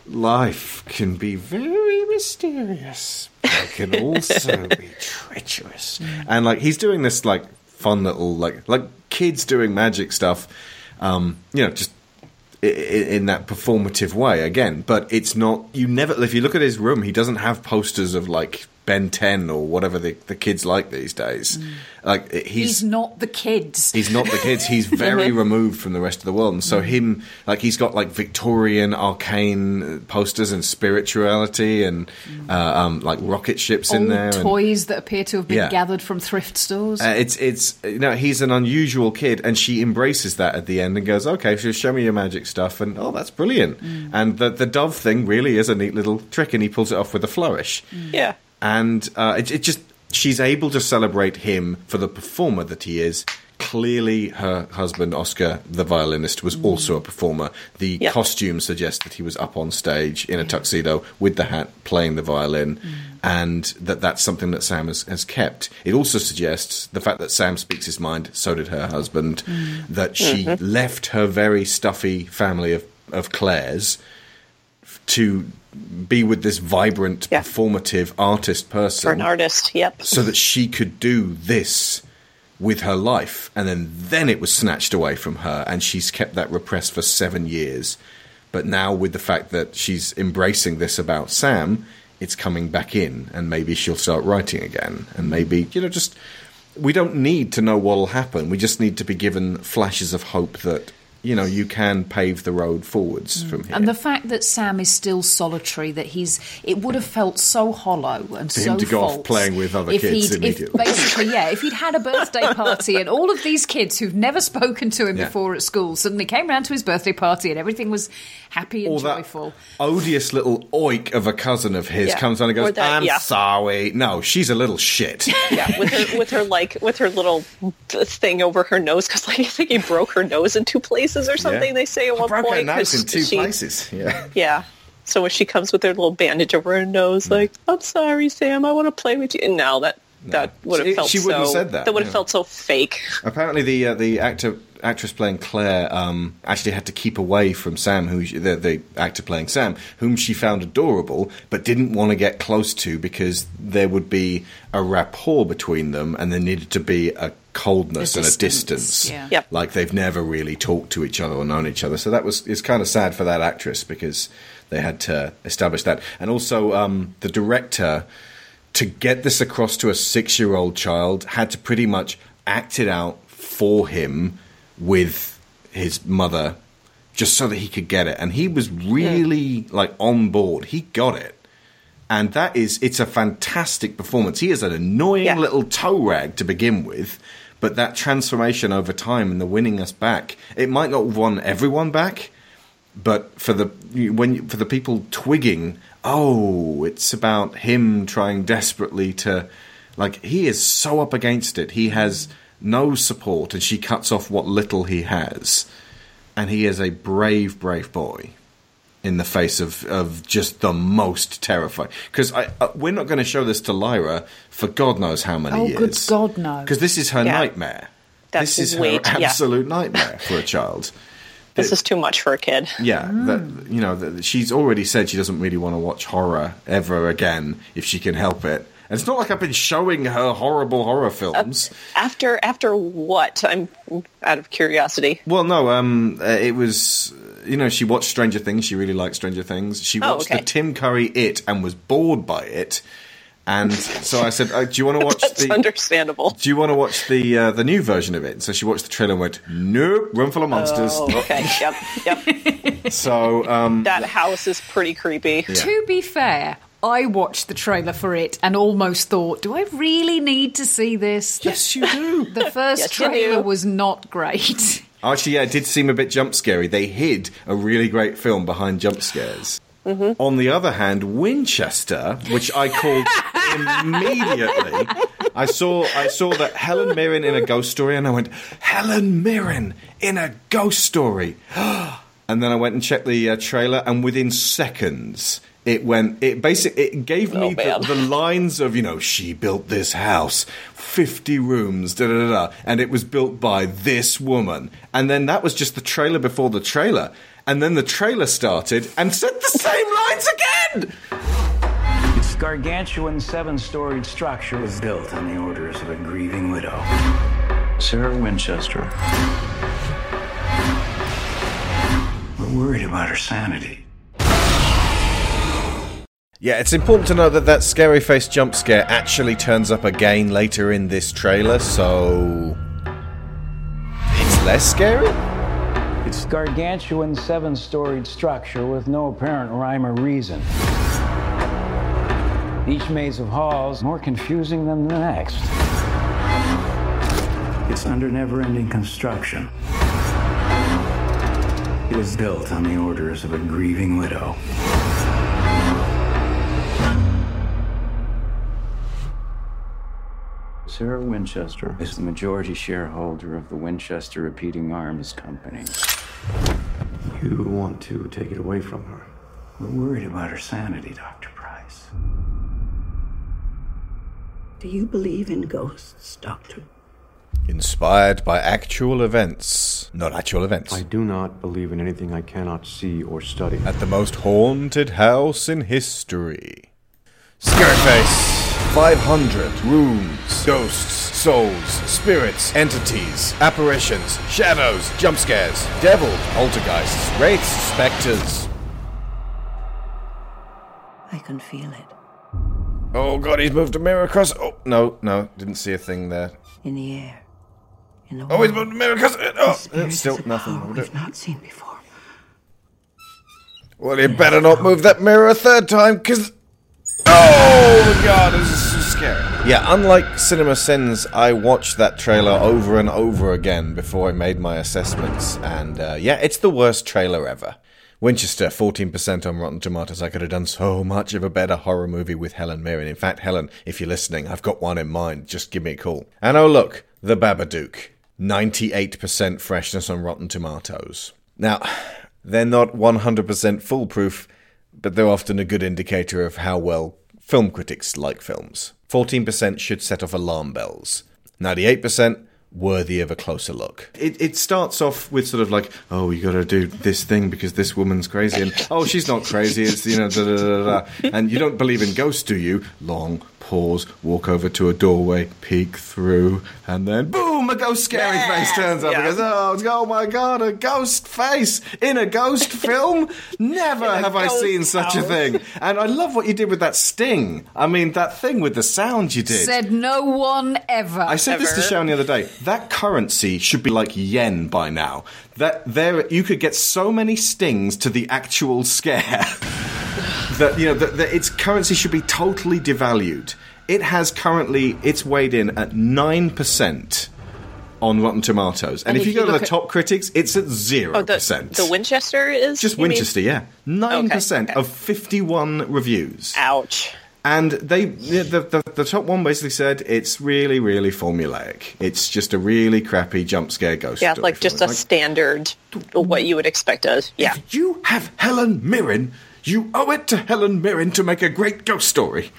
life can be very mysterious, but it can *laughs* also be treacherous. Mm. And like he's doing this like fun little like like kids doing magic stuff. Um, you know, just in that performative way again. But it's not. You never. If you look at his room, he doesn't have posters of like Ben Ten or whatever the the kids like these days. Like he's He's not the kids. He's not the kids. He's *laughs* very removed from the rest of the world, and so him, like, he's got like Victorian arcane uh, posters and spirituality, and uh, um, like rocket ships in Old there. and- toys that appear to have been Yeah. gathered from thrift stores. uh, it's it's you know he's an unusual kid, and she embraces that at the end and goes, "Okay, so show me your magic stuff," and oh, that's brilliant. And the the dove thing really is a neat little trick, and he pulls it off with a flourish. Yeah. And uh, it, it just she's able to celebrate him for the performer that he is. Clearly, her husband Oscar, the violinist, was mm. also a performer. The Yeah. costume suggests that he was up on stage in a tuxedo with the hat, playing the violin, mm. and that that's something that Sam has, has kept. It also suggests the fact that Sam speaks his mind. So did her husband. Mm. That she mm-hmm. left her very stuffy family of of Claire's to be with this vibrant, Yeah. performative artist person For an artist. Yep. so that she could do this with her life and then then it was snatched away from her and she's kept that repressed for 7 years but now with the fact that she's embracing this about Sam it's coming back in and maybe she'll start writing again and maybe you know just we don't need to know what'll happen we just need to be given flashes of hope that you know you can pave the road forwards mm. from here and the fact that Sam is still solitary, that he's, it would have felt so hollow and For so him to go off playing with other if kids he'd, if immediately. basically, yeah, if he'd had a birthday *laughs* party and all of these kids who've never spoken to him Yeah. before at school suddenly came round to his birthday party and everything was happy and or that joyful. odious little oik of a cousin of his Yeah. comes on and goes, that- "I'm yeah. sorry." No, she's a little shit. *laughs* Yeah, with her with her like with her little thing over her nose because like *laughs* I think he broke her nose in two places or something. Yeah. They say at one broke point nose 'cause in two she- places. *laughs* Yeah. Yeah. So when she comes with her little bandage over her nose, like, I'm sorry, Sam, I want to play with you. And now that that would have felt she wouldn't have so said that, would have yeah. felt so fake. Apparently, the uh, the actor actress playing Claire um, actually had to keep away from Sam, who she- the, the actor playing Sam, whom she found adorable, but didn't want to get close to because there would be a rapport between them, and there needed to be a coldness A and a distance, distance. yeah. Yep. Like they've never really talked to each other or known each other. So that was it's kind of sad for that actress because they had to establish that, and also um, the director to get this across to a six year old child had to pretty much act it out for him with his mother just so that he could get it. And he was really like on board. He got it. And that is, it's a fantastic performance. He is an annoying Yeah. little toe rag to begin with, but that transformation over time and the winning us back, it might not won everyone back, but for the when for the people twigging, oh, it's about him trying desperately to, like he is so up against it. He has no support, and she cuts off what little he has, and he is a brave, brave boy in the face of, of just the most terrifying. Because uh, we're not going to show this to Lyra for God knows how many Oh, years. good God, no. Because this is her Yeah. nightmare. That's this is way her t- yeah. absolute nightmare for a child. *laughs* This is too much for a kid. Yeah, that, you know, that she's already said she doesn't really want to watch horror ever again if she can help it. And it's not like I've been showing her horrible horror films. After after what? I'm out of curiosity. well, no, um, uh, it was, you know, she watched Stranger Things. She really liked Stranger Things. She Oh, watched okay. the Tim Curry It and was bored by it. And so I said, uh, "Do you want to watch *laughs* That's the? understandable. Do you want to watch the uh, the new version of it?" And so she watched the trailer and went, "Nope, room full of monsters." Oh, okay. *laughs* yep. Yep. So um, That house is pretty creepy. To be fair, I watched the trailer for it and almost thought, do I really need to see this? The, yes, you do. the *laughs* first Yes, trailer do. was not great. Actually, yeah, it did seem a bit jump scary. They hid a really great film behind jump scares. On the other hand, Winchester, which I called *laughs* immediately, I saw I saw that Helen Mirren in a ghost story, and I went, Helen Mirren in a ghost story. *gasps* and then I went and checked the uh, trailer, and within seconds, It went. It basically it gave oh, me Oh, the, the lines of you know she built this house, fifty rooms, da da da, da, and it was built by this woman, and then that was just the trailer before the trailer, and then the trailer started and said the same lines again. Its gargantuan seven storied structure was built on the orders of a grieving widow, Sarah Winchester. We're worried about her sanity. Yeah, it's important to note that that scary face jump scare actually turns up again later in this trailer, so it's less scary. Its gargantuan seven storied structure with no apparent rhyme or reason. Each maze of halls more confusing than the next. It's under never ending construction. It was built on the orders of a grieving widow. Sarah Winchester is the majority shareholder of the Winchester Repeating Arms Company. You want to take it away from her. We're worried about her sanity, Dr. Price. Do you believe in ghosts, Doctor? Inspired by actual events, not actual events. I do not believe in anything I cannot see or study. At the most haunted house in history. Scareface. 500 rooms, ghosts, souls, spirits, entities, apparitions, shadows, jump scares, devils, poltergeists, wraiths, specters. I can feel it Oh god, he's moved a mirror across. Oh, no, no, didn't see a thing there. in the air, in the Oh, he's moved a mirror across. Uh, oh, it's still nothing. power we've not seen before. Well, you better not move that mirror a third time, because. Oh, God, this is so scary. Yeah, unlike Cinema Sins, I watched that trailer over and over again before I made my assessments, and uh, yeah, it's the worst trailer ever. Winchester, 14% on Rotten Tomatoes. I could have done so much of a better horror movie with Helen Mirren. In fact, Helen, if you're listening, I've got one in mind. Just give me a call. And oh, look, The Babadook. 98% freshness on Rotten Tomatoes. Now, they're not 100% foolproof, but they're often a good indicator of how well film critics like films. 14% should set off alarm bells. 98% worthy of a closer look. It, it starts off with sort of like, oh, you gotta do this thing because this woman's crazy, and oh, she's not crazy, it's, you know, da da. da. And you don't believe in ghosts, do you? Long pause, walk over to a doorway, peek through, and then boom, a ghost scary face turns up and goes, oh, oh my god, a ghost face in a ghost *laughs* film? Never have I seen such a thing. And I love what you did with that sting. I mean, that thing with the sound you did. Said no one ever. I said this to Ever. Sharon the other day. That currency should be like yen by now. That there, you could get so many stings to the actual scare *laughs* that you know that, that its currency should be totally devalued. It has currently it's weighed in at nine percent on Rotten Tomatoes, and, And if, if you go to the look at- top critics, it's at zero Oh, the, percent. the Winchester is Just you mean? Winchester, yeah, oh, nine percent okay. of fifty-one reviews. Ouch. And they, the, the, the top one basically said it's really, really formulaic. It's just a really crappy jump scare ghost Yeah, story like film. just a like, standard, what you would expect us. Yeah. If you have Helen Mirren, you owe it to Helen Mirren to make a great ghost story.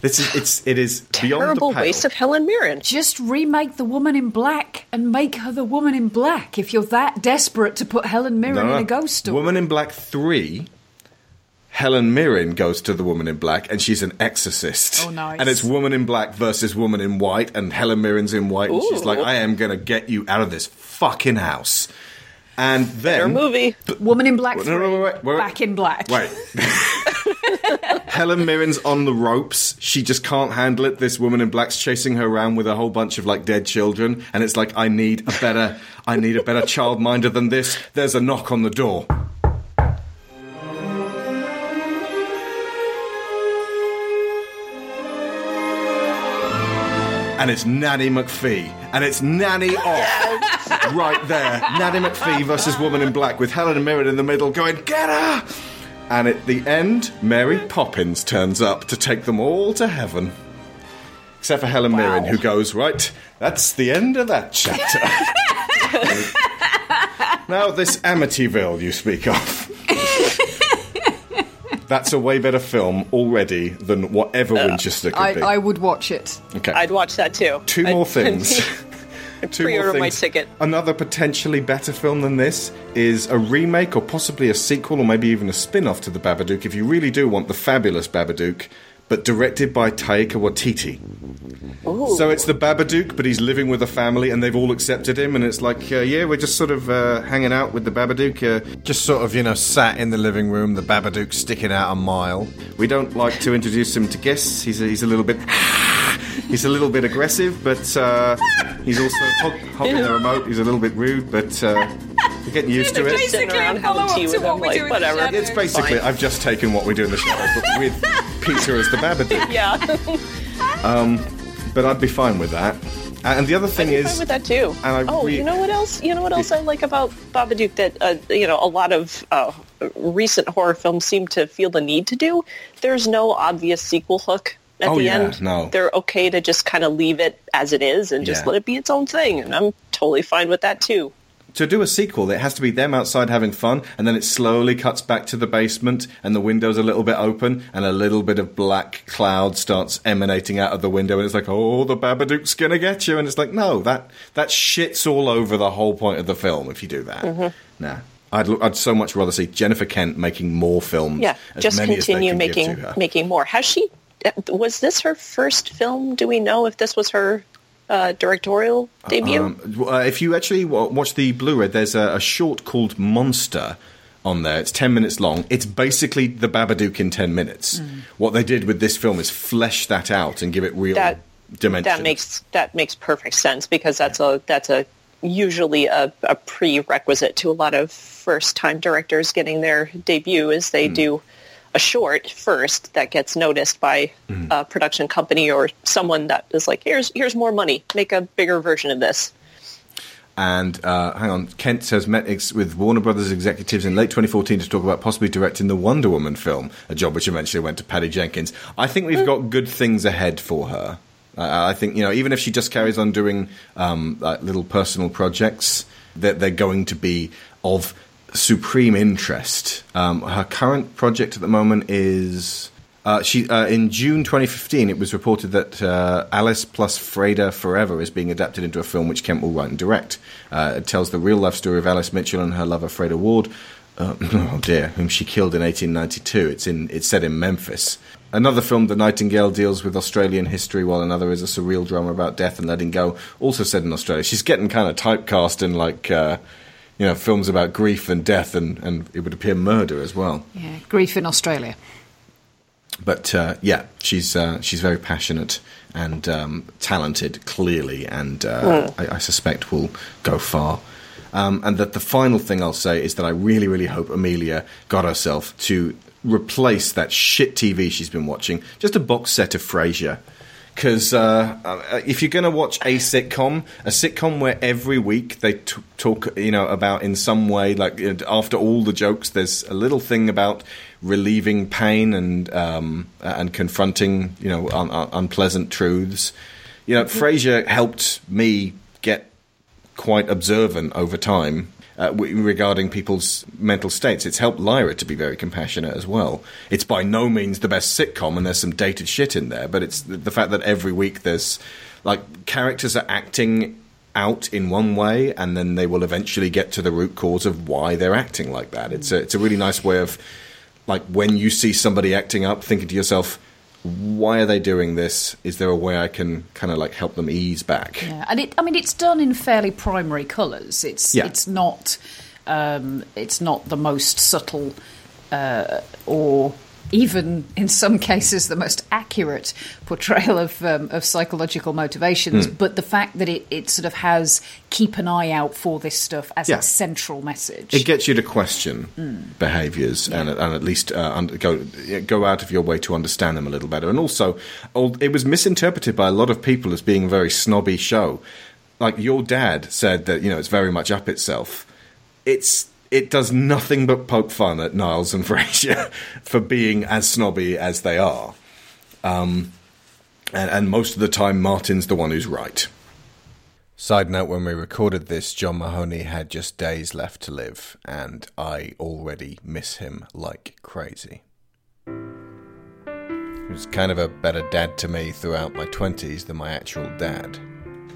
This is it's it is beyond Terrible the pale. waste of Helen Mirren. Just remake the woman in black and make her the woman in black if you're that desperate to put Helen Mirren No, no. in a ghost story. Woman in Black three. Helen Mirren goes to the Woman in Black, and she's an exorcist. Oh, nice. And it's Woman in Black versus Woman in White, and Helen Mirren's in white, and she's like, "I am gonna get you out of this fucking house." And Their then movie. Woman in black. No, no, three, wait, wait, wait. Back in black. Wait. *laughs* Helen Mirren's on the ropes. She just can't handle it. This woman in black's chasing her around with a whole bunch of like dead children, and it's like I need a better, I need a better childminder than this. There's a knock on the door. And it's Nanny McPhee. And it's Nanny off. *laughs* right there. Nanny McPhee versus Woman in Black with Helen Mirren in the middle going, Get her! And at the end, Mary Poppins turns up to take them all to heaven. Except for Helen Mirren, who goes, Right, that's the end of that chapter. *laughs* now, this Amityville you speak of. *laughs* That's a way better film already than whatever uh, Winchester could I, be. I would watch it. okay. I'd watch that too. Two more I'd- *laughs* things. *laughs* Two more pre-order my things. ticket. Another potentially better film than this is a remake or possibly a sequel or maybe even a spin off to The Babadook if you really do want the fabulous Babadook, but directed by Taika Waititi. So it's the Babadook, but he's living with a family and they've all accepted him, and it's like, uh, yeah, we're just sort of uh, hanging out with the Babadook. Uh, just sort of, you know, sat in the living room, the Babadook sticking out a mile. We don't like to introduce him to guests. He's a, he's a little bit. *laughs* He's a little bit aggressive, but uh, he's also hog- hogging the remote. He's a little bit rude, but we're getting used to it. Sitting around having tea with him, like whatever. It's basically, I've just taken what we do in the shadows, but with *laughs* Petyr as the Babadook. Yeah, Um, but I'd be fine with that. And the other thing I'm is, fine with that too. and I oh, re- you know what else? You know what else I like about Babadook that uh, you know a lot of uh, recent horror films seem to feel the need to do. There's no obvious sequel hook at Oh, the yeah, end. no. They're okay to just kind of leave it as it is and just Yeah. let it be its own thing, and I'm totally fine with that too. To do a sequel, it has to be them outside having fun, and then it slowly cuts back to the basement, and the window's a little bit open, and a little bit of black cloud starts emanating out of the window, and it's like, oh, the Babadook's gonna get you, and it's like, no, that that shits all over the whole point of the film if you do that. Mhm. Nah. I'd, I'd so much rather see Jennifer Kent making more films. Yeah, as just many as they continue making making more. Has she? uh, Was this her first film? Do we know if this was her uh, directorial debut? Um, uh, if you actually watch the Blu-ray, there's a, a short called Monster on there. It's ten minutes long. It's basically the Babadook in ten minutes. Mm. What they did with this film is flesh that out and give it real That- dimension. that makes that makes perfect sense because that's a that's a usually a, a prerequisite to a lot of first time directors getting their debut is they do a short first that gets noticed by Hmm. a production company or someone that is like here's here's more money make a bigger version of this And uh, hang on, Kent has met ex- with Warner Brothers executives in late 2014 to talk about possibly directing the Wonder Woman film, a job which eventually went to Patty Jenkins. I think we've got good things ahead for her. Uh, I think you know, even if she just carries on doing um, like little personal projects, that they're going to be of supreme interest. Um, her current project at the moment is uh, she uh, in June 2015. It was reported that uh, Alice plus Freda Forever is being adapted into a film which Kent will write and direct. Uh, it tells the real life story of Alice Mitchell and her lover Freda Ward. Uh, *laughs* oh dear, whom she killed in 1892. It's in it's set in Memphis. Another film, The Nightingale, deals with Australian history, while another is a surreal drama about death and letting go, also set in Australia. She's getting kind of typecast in like uh, you know films about grief and death, and, and it would appear murder as well. Yeah, grief in Australia. But uh, yeah, she's uh, she's very passionate and um, talented, clearly, and uh, I, I suspect will go far. Um, and that the final thing I'll say is that I really, really hope Amelia got herself to replace that shit TV she's been watching, just a box set of Frasier. Because uh, uh, if you're going to watch a sitcom, a sitcom where every week they t- talk, you know, about in some way, like after all the jokes, there's a little thing about relieving pain and um, and confronting, you know, un- un- unpleasant truths. You know, Frasier helped me get quite observant over time uh, regarding people's mental states. It's helped Lyra to be very compassionate as well. It's by no means the best sitcom, and there's some dated shit in there, but it's the, the fact that every week there's like characters are acting out in one way, and then they will eventually get to the root cause of why they're acting like that. It's a, it's a really nice way of like when you see somebody acting up, thinking to yourself. Why are they doing this? Is there a way I can kind of like help them ease back? Yeah, and it. I mean, it's done in fairly primary colours. It's Yeah. it's not um, it's not the most subtle uh, or even in some cases the most accurate portrayal of um, of psychological motivations. Hmm. But the fact that it, it sort of has keep an eye out for this stuff as Yeah. its central message. It gets you to question Mm. behaviours and, and at least uh, go go out of your way to understand them a little better. And also, it was misinterpreted by a lot of people as being a very snobby show. Like your dad said that you know it's very much up itself. It's it does nothing but poke fun at Niles and *laughs* Frasier for being as snobby as they are. Um, and, and most of the time, Martin's the one who's right. Side note when we recorded this, John Mahoney had just days left to live, and I already miss him like crazy. He was kind of a better dad to me throughout my 20s than my actual dad.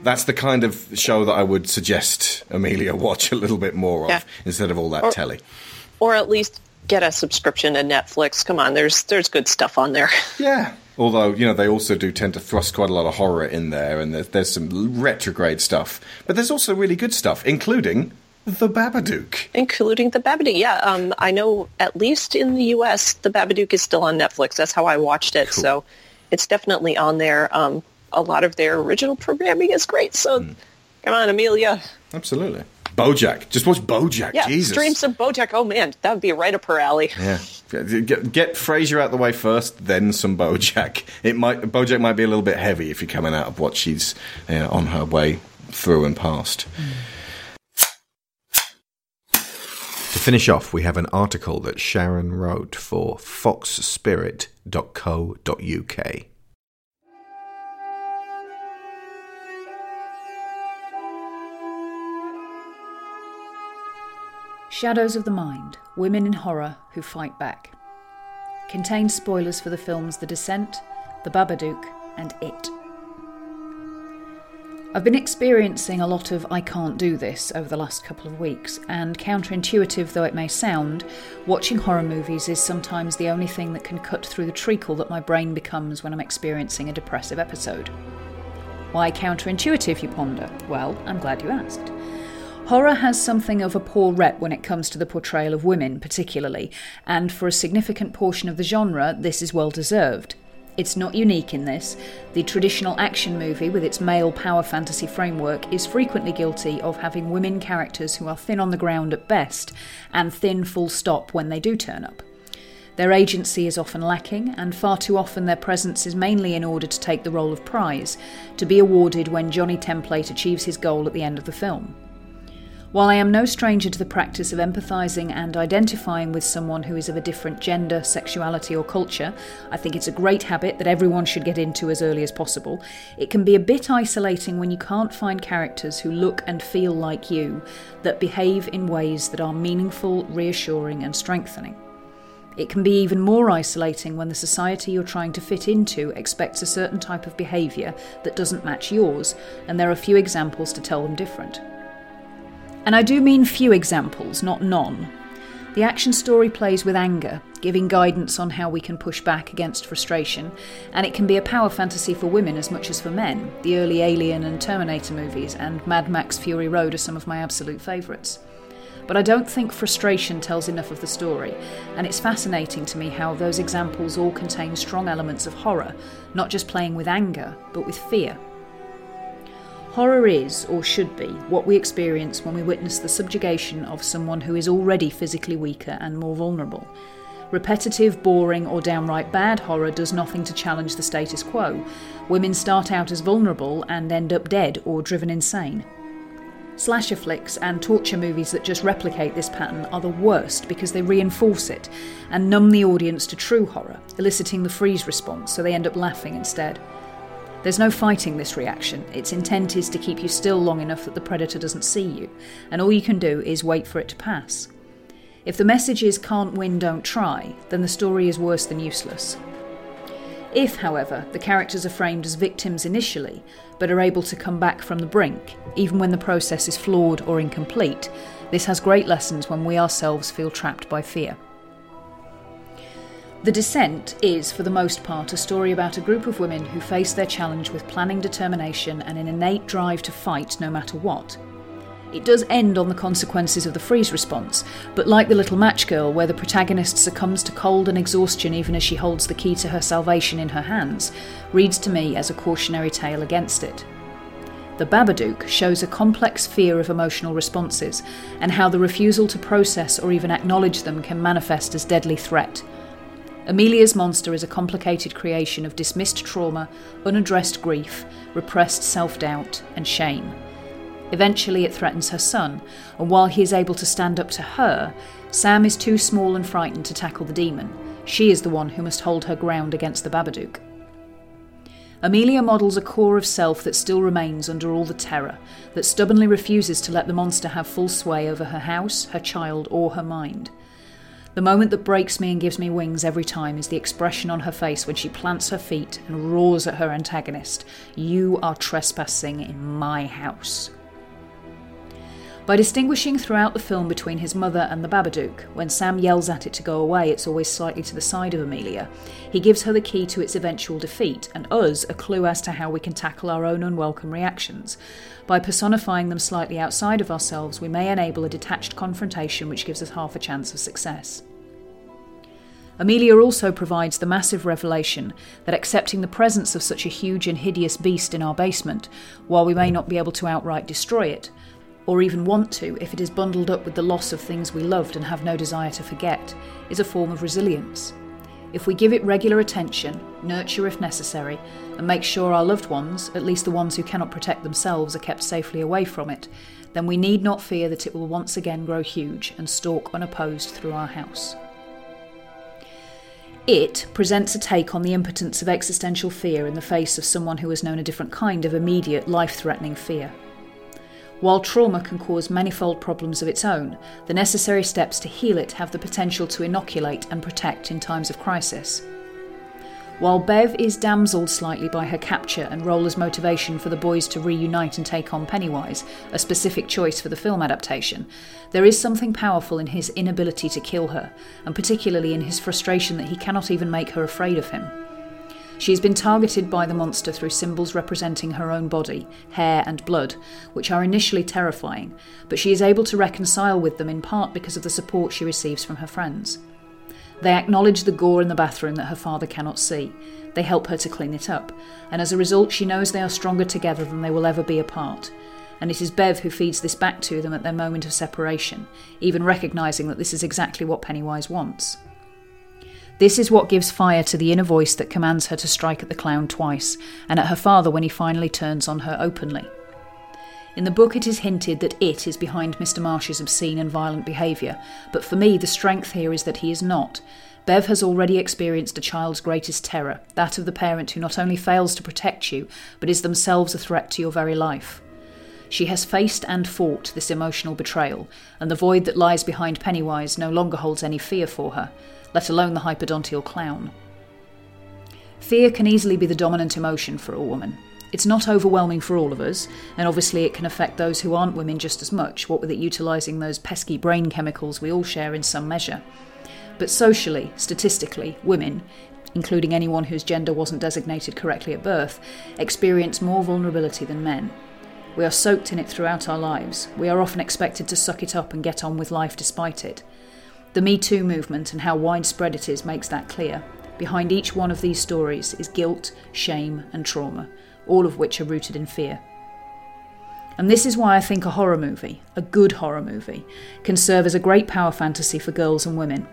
That's the kind of show that I would suggest Amelia watch a little bit more of Yeah. instead of all that Or- telly. Or at least get a subscription to Netflix. Come on, there's there's good stuff on there. *laughs* Yeah. Although, you know, they also do tend to thrust quite a lot of horror in there, and there's, there's some retrograde stuff. But there's also really good stuff, including The Babadook. Including the Babadook. Yeah, um, I know at least in the U.S. the Babadook is still on Netflix. That's how I watched it. So it's definitely on there. Um, a lot of their original programming is great. So Hmm. come on, Amelia. Absolutely. Bojack. Just watch Bojack. Yeah, Jesus. stream some BoJack. Oh man, that would be right up her alley. Yeah. Get, get, get Frasier out the way first, then some Bojack. It might Bojack might be a little bit heavy if you're coming out of what she's uh, on her way through and past. To finish off, we have an article that Sharon wrote for foxspirit.co.uk. Shadows of the Mind Women in Horror Who Fight Back. Contains spoilers for the films The Descent, The Babadook, and It. I've been experiencing a lot of I can't do this over the last couple of weeks, and counterintuitive though it may sound, watching horror movies is sometimes the only thing that can cut through the treacle that my brain becomes when I'm experiencing a depressive episode. Why counterintuitive, you ponder? Well, I'm glad you asked. Horror has something of a poor rep when it comes to the portrayal of women, particularly, and for a significant portion of the genre, this is well deserved. It's not unique in this. The traditional action movie, with its male power fantasy framework, is frequently guilty of having women characters who are thin on the ground at best, and thin full stop when they do turn up. Their agency is often lacking, and far too often their presence is mainly in order to take the role of prize, to be awarded when Johnny Template achieves his goal at the end of the film. While I am no stranger to the practice of empathising and identifying with someone who is of a different gender, sexuality, or culture, I think it's a great habit that everyone should get into as early as possible. It can be a bit isolating when you can't find characters who look and feel like you, that behave in ways that are meaningful, reassuring, and strengthening. It can be even more isolating when the society you're trying to fit into expects a certain type of behaviour that doesn't match yours, and there are few examples to tell them different. And I do mean few examples, not none. The action story plays with anger, giving guidance on how we can push back against frustration, and it can be a power fantasy for women as much as for men. The early Alien and Terminator movies and Mad Max Fury Road are some of my absolute favourites. But I don't think frustration tells enough of the story, and it's fascinating to me how those examples all contain strong elements of horror, not just playing with anger, but with fear. Horror is, or should be, what we experience when we witness the subjugation of someone who is already physically weaker and more vulnerable. Repetitive, boring, or downright bad horror does nothing to challenge the status quo. Women start out as vulnerable and end up dead or driven insane. Slasher flicks and torture movies that just replicate this pattern are the worst because they reinforce it and numb the audience to true horror, eliciting the freeze response so they end up laughing instead. There's no fighting this reaction. Its intent is to keep you still long enough that the predator doesn't see you, and all you can do is wait for it to pass. If the message is can't win, don't try, then the story is worse than useless. If, however, the characters are framed as victims initially, but are able to come back from the brink, even when the process is flawed or incomplete, this has great lessons when we ourselves feel trapped by fear. The Descent is, for the most part, a story about a group of women who face their challenge with planning, determination, and an innate drive to fight no matter what. It does end on the consequences of the freeze response, but like The Little Match Girl, where the protagonist succumbs to cold and exhaustion even as she holds the key to her salvation in her hands, reads to me as a cautionary tale against it. The Babadook shows a complex fear of emotional responses and how the refusal to process or even acknowledge them can manifest as deadly threat. Amelia's monster is a complicated creation of dismissed trauma, unaddressed grief, repressed self doubt, and shame. Eventually, it threatens her son, and while he is able to stand up to her, Sam is too small and frightened to tackle the demon. She is the one who must hold her ground against the Babadook. Amelia models a core of self that still remains under all the terror, that stubbornly refuses to let the monster have full sway over her house, her child, or her mind. The moment that breaks me and gives me wings every time is the expression on her face when she plants her feet and roars at her antagonist You are trespassing in my house. By distinguishing throughout the film between his mother and the Babadook, when Sam yells at it to go away, it's always slightly to the side of Amelia. He gives her the key to its eventual defeat, and us a clue as to how we can tackle our own unwelcome reactions. By personifying them slightly outside of ourselves, we may enable a detached confrontation which gives us half a chance of success. Amelia also provides the massive revelation that accepting the presence of such a huge and hideous beast in our basement, while we may not be able to outright destroy it, or even want to if it is bundled up with the loss of things we loved and have no desire to forget, is a form of resilience. If we give it regular attention, nurture if necessary, and make sure our loved ones, at least the ones who cannot protect themselves, are kept safely away from it, then we need not fear that it will once again grow huge and stalk unopposed through our house. It presents a take on the impotence of existential fear in the face of someone who has known a different kind of immediate, life threatening fear. While trauma can cause manifold problems of its own, the necessary steps to heal it have the potential to inoculate and protect in times of crisis. While Bev is damselled slightly by her capture and Roller's motivation for the boys to reunite and take on Pennywise, a specific choice for the film adaptation, there is something powerful in his inability to kill her, and particularly in his frustration that he cannot even make her afraid of him. She has been targeted by the monster through symbols representing her own body, hair, and blood, which are initially terrifying, but she is able to reconcile with them in part because of the support she receives from her friends. They acknowledge the gore in the bathroom that her father cannot see. They help her to clean it up, and as a result, she knows they are stronger together than they will ever be apart. And it is Bev who feeds this back to them at their moment of separation, even recognising that this is exactly what Pennywise wants. This is what gives fire to the inner voice that commands her to strike at the clown twice, and at her father when he finally turns on her openly. In the book, it is hinted that it is behind Mr. Marsh's obscene and violent behaviour, but for me, the strength here is that he is not. Bev has already experienced a child's greatest terror, that of the parent who not only fails to protect you, but is themselves a threat to your very life. She has faced and fought this emotional betrayal, and the void that lies behind Pennywise no longer holds any fear for her let alone the hypodontial clown. Fear can easily be the dominant emotion for a woman. It's not overwhelming for all of us, and obviously it can affect those who aren't women just as much, what with it utilising those pesky brain chemicals we all share in some measure. But socially, statistically, women, including anyone whose gender wasn't designated correctly at birth, experience more vulnerability than men. We are soaked in it throughout our lives. We are often expected to suck it up and get on with life despite it. The Me Too movement and how widespread it is makes that clear. Behind each one of these stories is guilt, shame, and trauma, all of which are rooted in fear. And this is why I think a horror movie, a good horror movie, can serve as a great power fantasy for girls and women.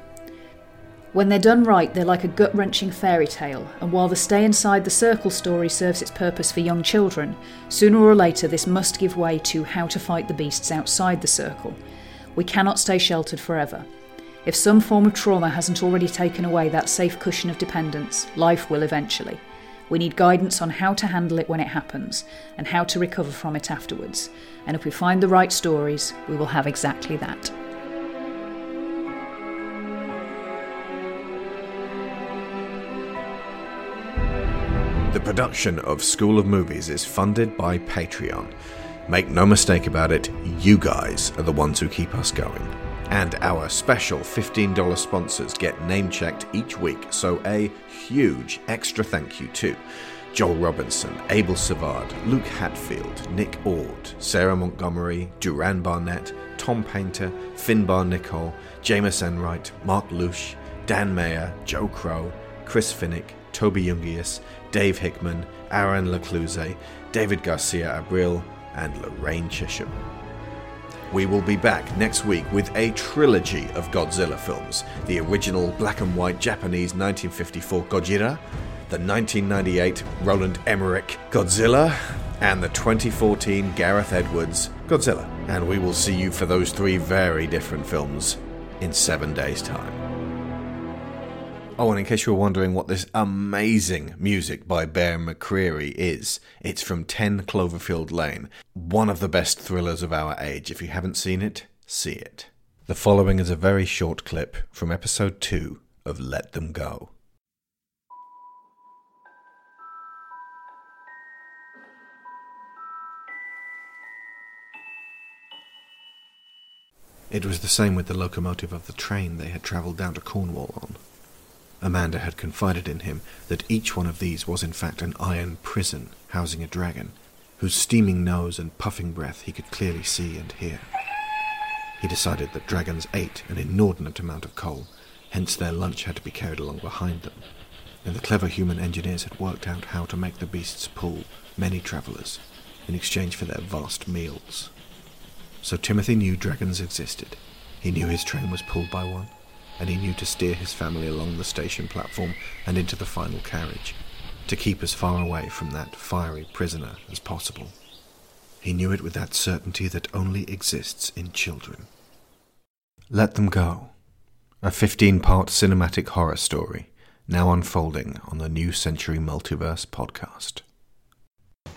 When they're done right, they're like a gut wrenching fairy tale, and while the stay inside the circle story serves its purpose for young children, sooner or later this must give way to how to fight the beasts outside the circle. We cannot stay sheltered forever. If some form of trauma hasn't already taken away that safe cushion of dependence, life will eventually. We need guidance on how to handle it when it happens and how to recover from it afterwards. And if we find the right stories, we will have exactly that. The production of School of Movies is funded by Patreon. Make no mistake about it, you guys are the ones who keep us going. And our special $15 sponsors get name checked each week, so a huge extra thank you to Joel Robinson, Abel Savard, Luke Hatfield, Nick Ord, Sarah Montgomery, Duran Barnett, Tom Painter, Finbar Nicole, Jameis Enright, Mark Lush, Dan Mayer, Joe Crow, Chris Finnick, Toby Jungius, Dave Hickman, Aaron Lecluse, David Garcia Abril, and Lorraine Chisholm. We will be back next week with a trilogy of Godzilla films the original black and white Japanese 1954 Gojira, the 1998 Roland Emmerich Godzilla, and the 2014 Gareth Edwards Godzilla. And we will see you for those three very different films in seven days' time. Oh, and in case you were wondering what this amazing music by Bear McCreary is, it's from 10 Cloverfield Lane, one of the best thrillers of our age. If you haven't seen it, see it. The following is a very short clip from episode 2 of Let Them Go. It was the same with the locomotive of the train they had travelled down to Cornwall on. Amanda had confided in him that each one of these was in fact an iron prison housing a dragon, whose steaming nose and puffing breath he could clearly see and hear. He decided that dragons ate an inordinate amount of coal, hence their lunch had to be carried along behind them, and the clever human engineers had worked out how to make the beasts pull many travellers in exchange for their vast meals. So Timothy knew dragons existed. He knew his train was pulled by one, and he knew to steer his family along the station platform and into the final carriage, to keep as far away from that fiery prisoner as possible. He knew it with that certainty that only exists in children. Let Them Go, a 15 part cinematic horror story, now unfolding on the New Century Multiverse podcast.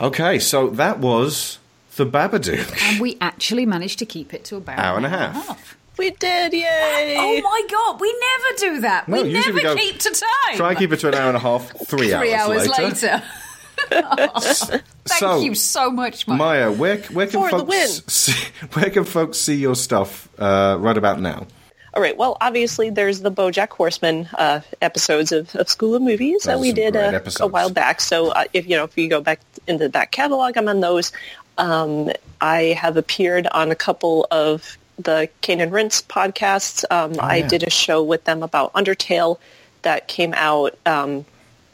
Okay, so that was The Babadook. And we actually managed to keep it to about Hour and a an hour half. We did, yay! Oh my god, we never do that. No, we never we go- keep to time. Try and keep it to an hour and a half, *laughs* three, Three hours later. later. *laughs* Thank So, you so much, Mike. Maya, where, where can For the folks win. *laughs* see, where can folks see your stuff uh, right about now? All right. Well, obviously, there's the BoJack Horseman uh, episodes of, of School of Movies that Those we did great uh, a while back. So, uh, if you know, if you go back into that catalog, I'm on those. Um, I have appeared on a couple of the Cane and Rinse podcasts. Um, I Oh, yeah. did a show with them about Undertale that came out um,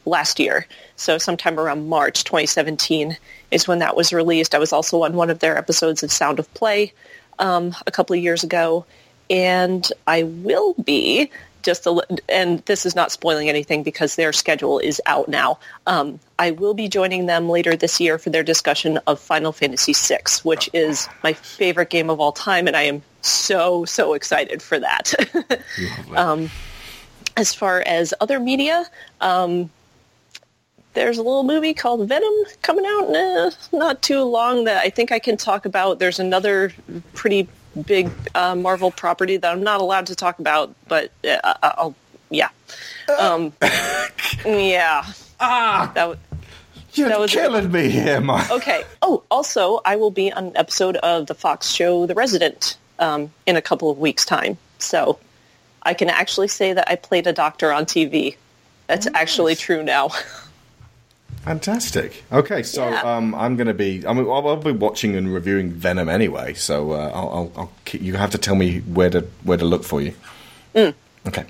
last year. So sometime around March 2017 is when that was released. I was also on one of their episodes of Sound of Play um, a couple of years ago, and I will be just a, and this is not spoiling anything because their schedule is out now. Um, I will be joining them later this year for their discussion of Final Fantasy VI, which is my favorite game of all time, and I am so so excited for that. *laughs* um, as far as other media, um, there's a little movie called Venom coming out in uh, not too long that I think I can talk about. There's another pretty big uh, Marvel property that I'm not allowed to talk about, but uh, I'll yeah, um, yeah. *laughs* Ah, that. w- You're That was- killing me here, Maya. Okay. Oh, also, I will be on an episode of the Fox show The Resident um, in a couple of weeks' time. So I can actually say that I played a doctor on TV. That's actually true now. *laughs* Fantastic. Okay, so Yeah. um, I'm going to be. I mean, I'll, I'll be watching and reviewing Venom anyway. So uh, I'll, I'll, I'll. keep- You have to tell me where to where to look for you. Okay,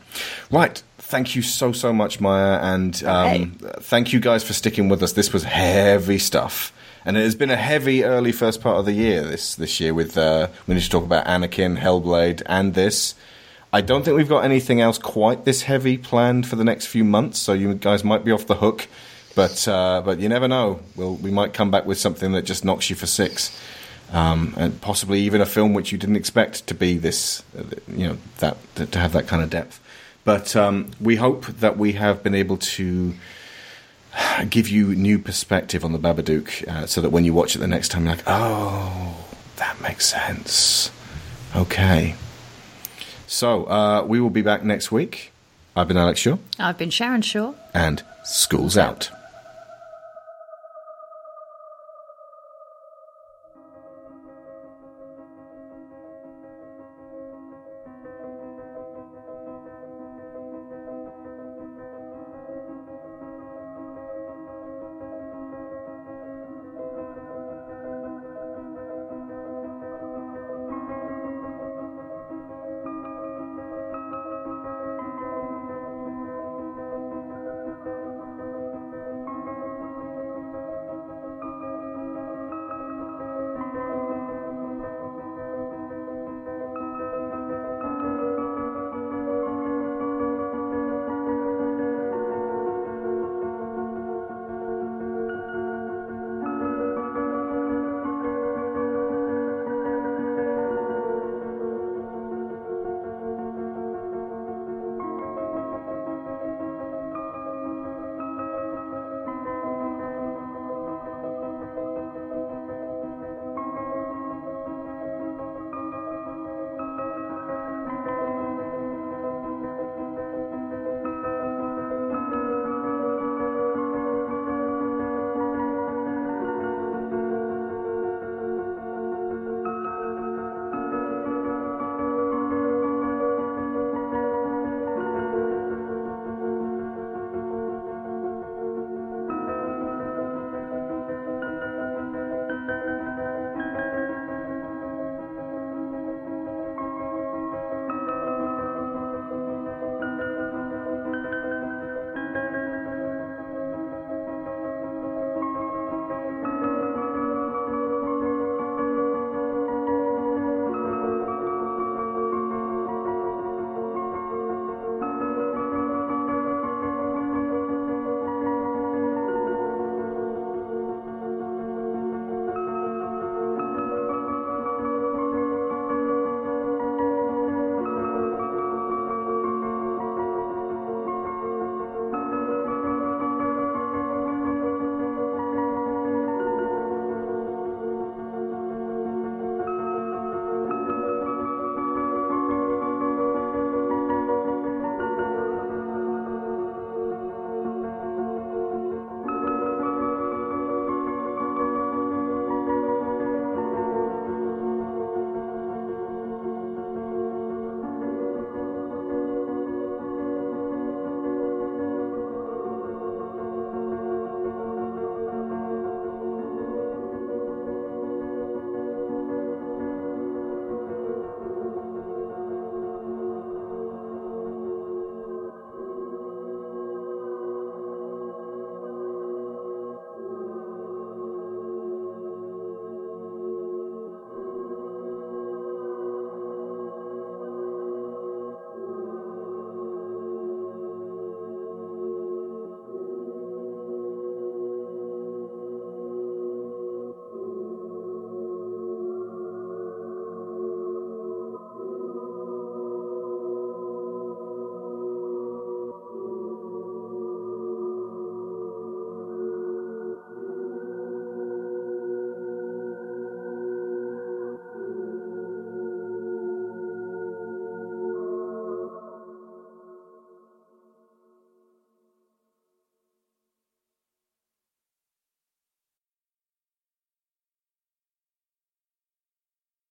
right. Thank you so so much, Maya, and um, thank you guys for sticking with us. This was heavy stuff, and it has been a heavy early first part of the year. This this year with uh, we need to talk about Anakin, Hellblade, and this. I don't think we've got anything else quite this heavy planned for the next few months, so you guys might be off the hook. But uh, but you never know. We'll, we might come back with something that just knocks you for six, um, and possibly even a film which you didn't expect to be this, uh, you know, that to, to have that kind of depth. But um, we hope that we have been able to give you new perspective on the Babadook, uh, so that when you watch it the next time, you're like, oh, that makes sense. Okay. So uh, we will be back next week. I've been Alex Shaw, I've been Sharon Shaw. and school's out.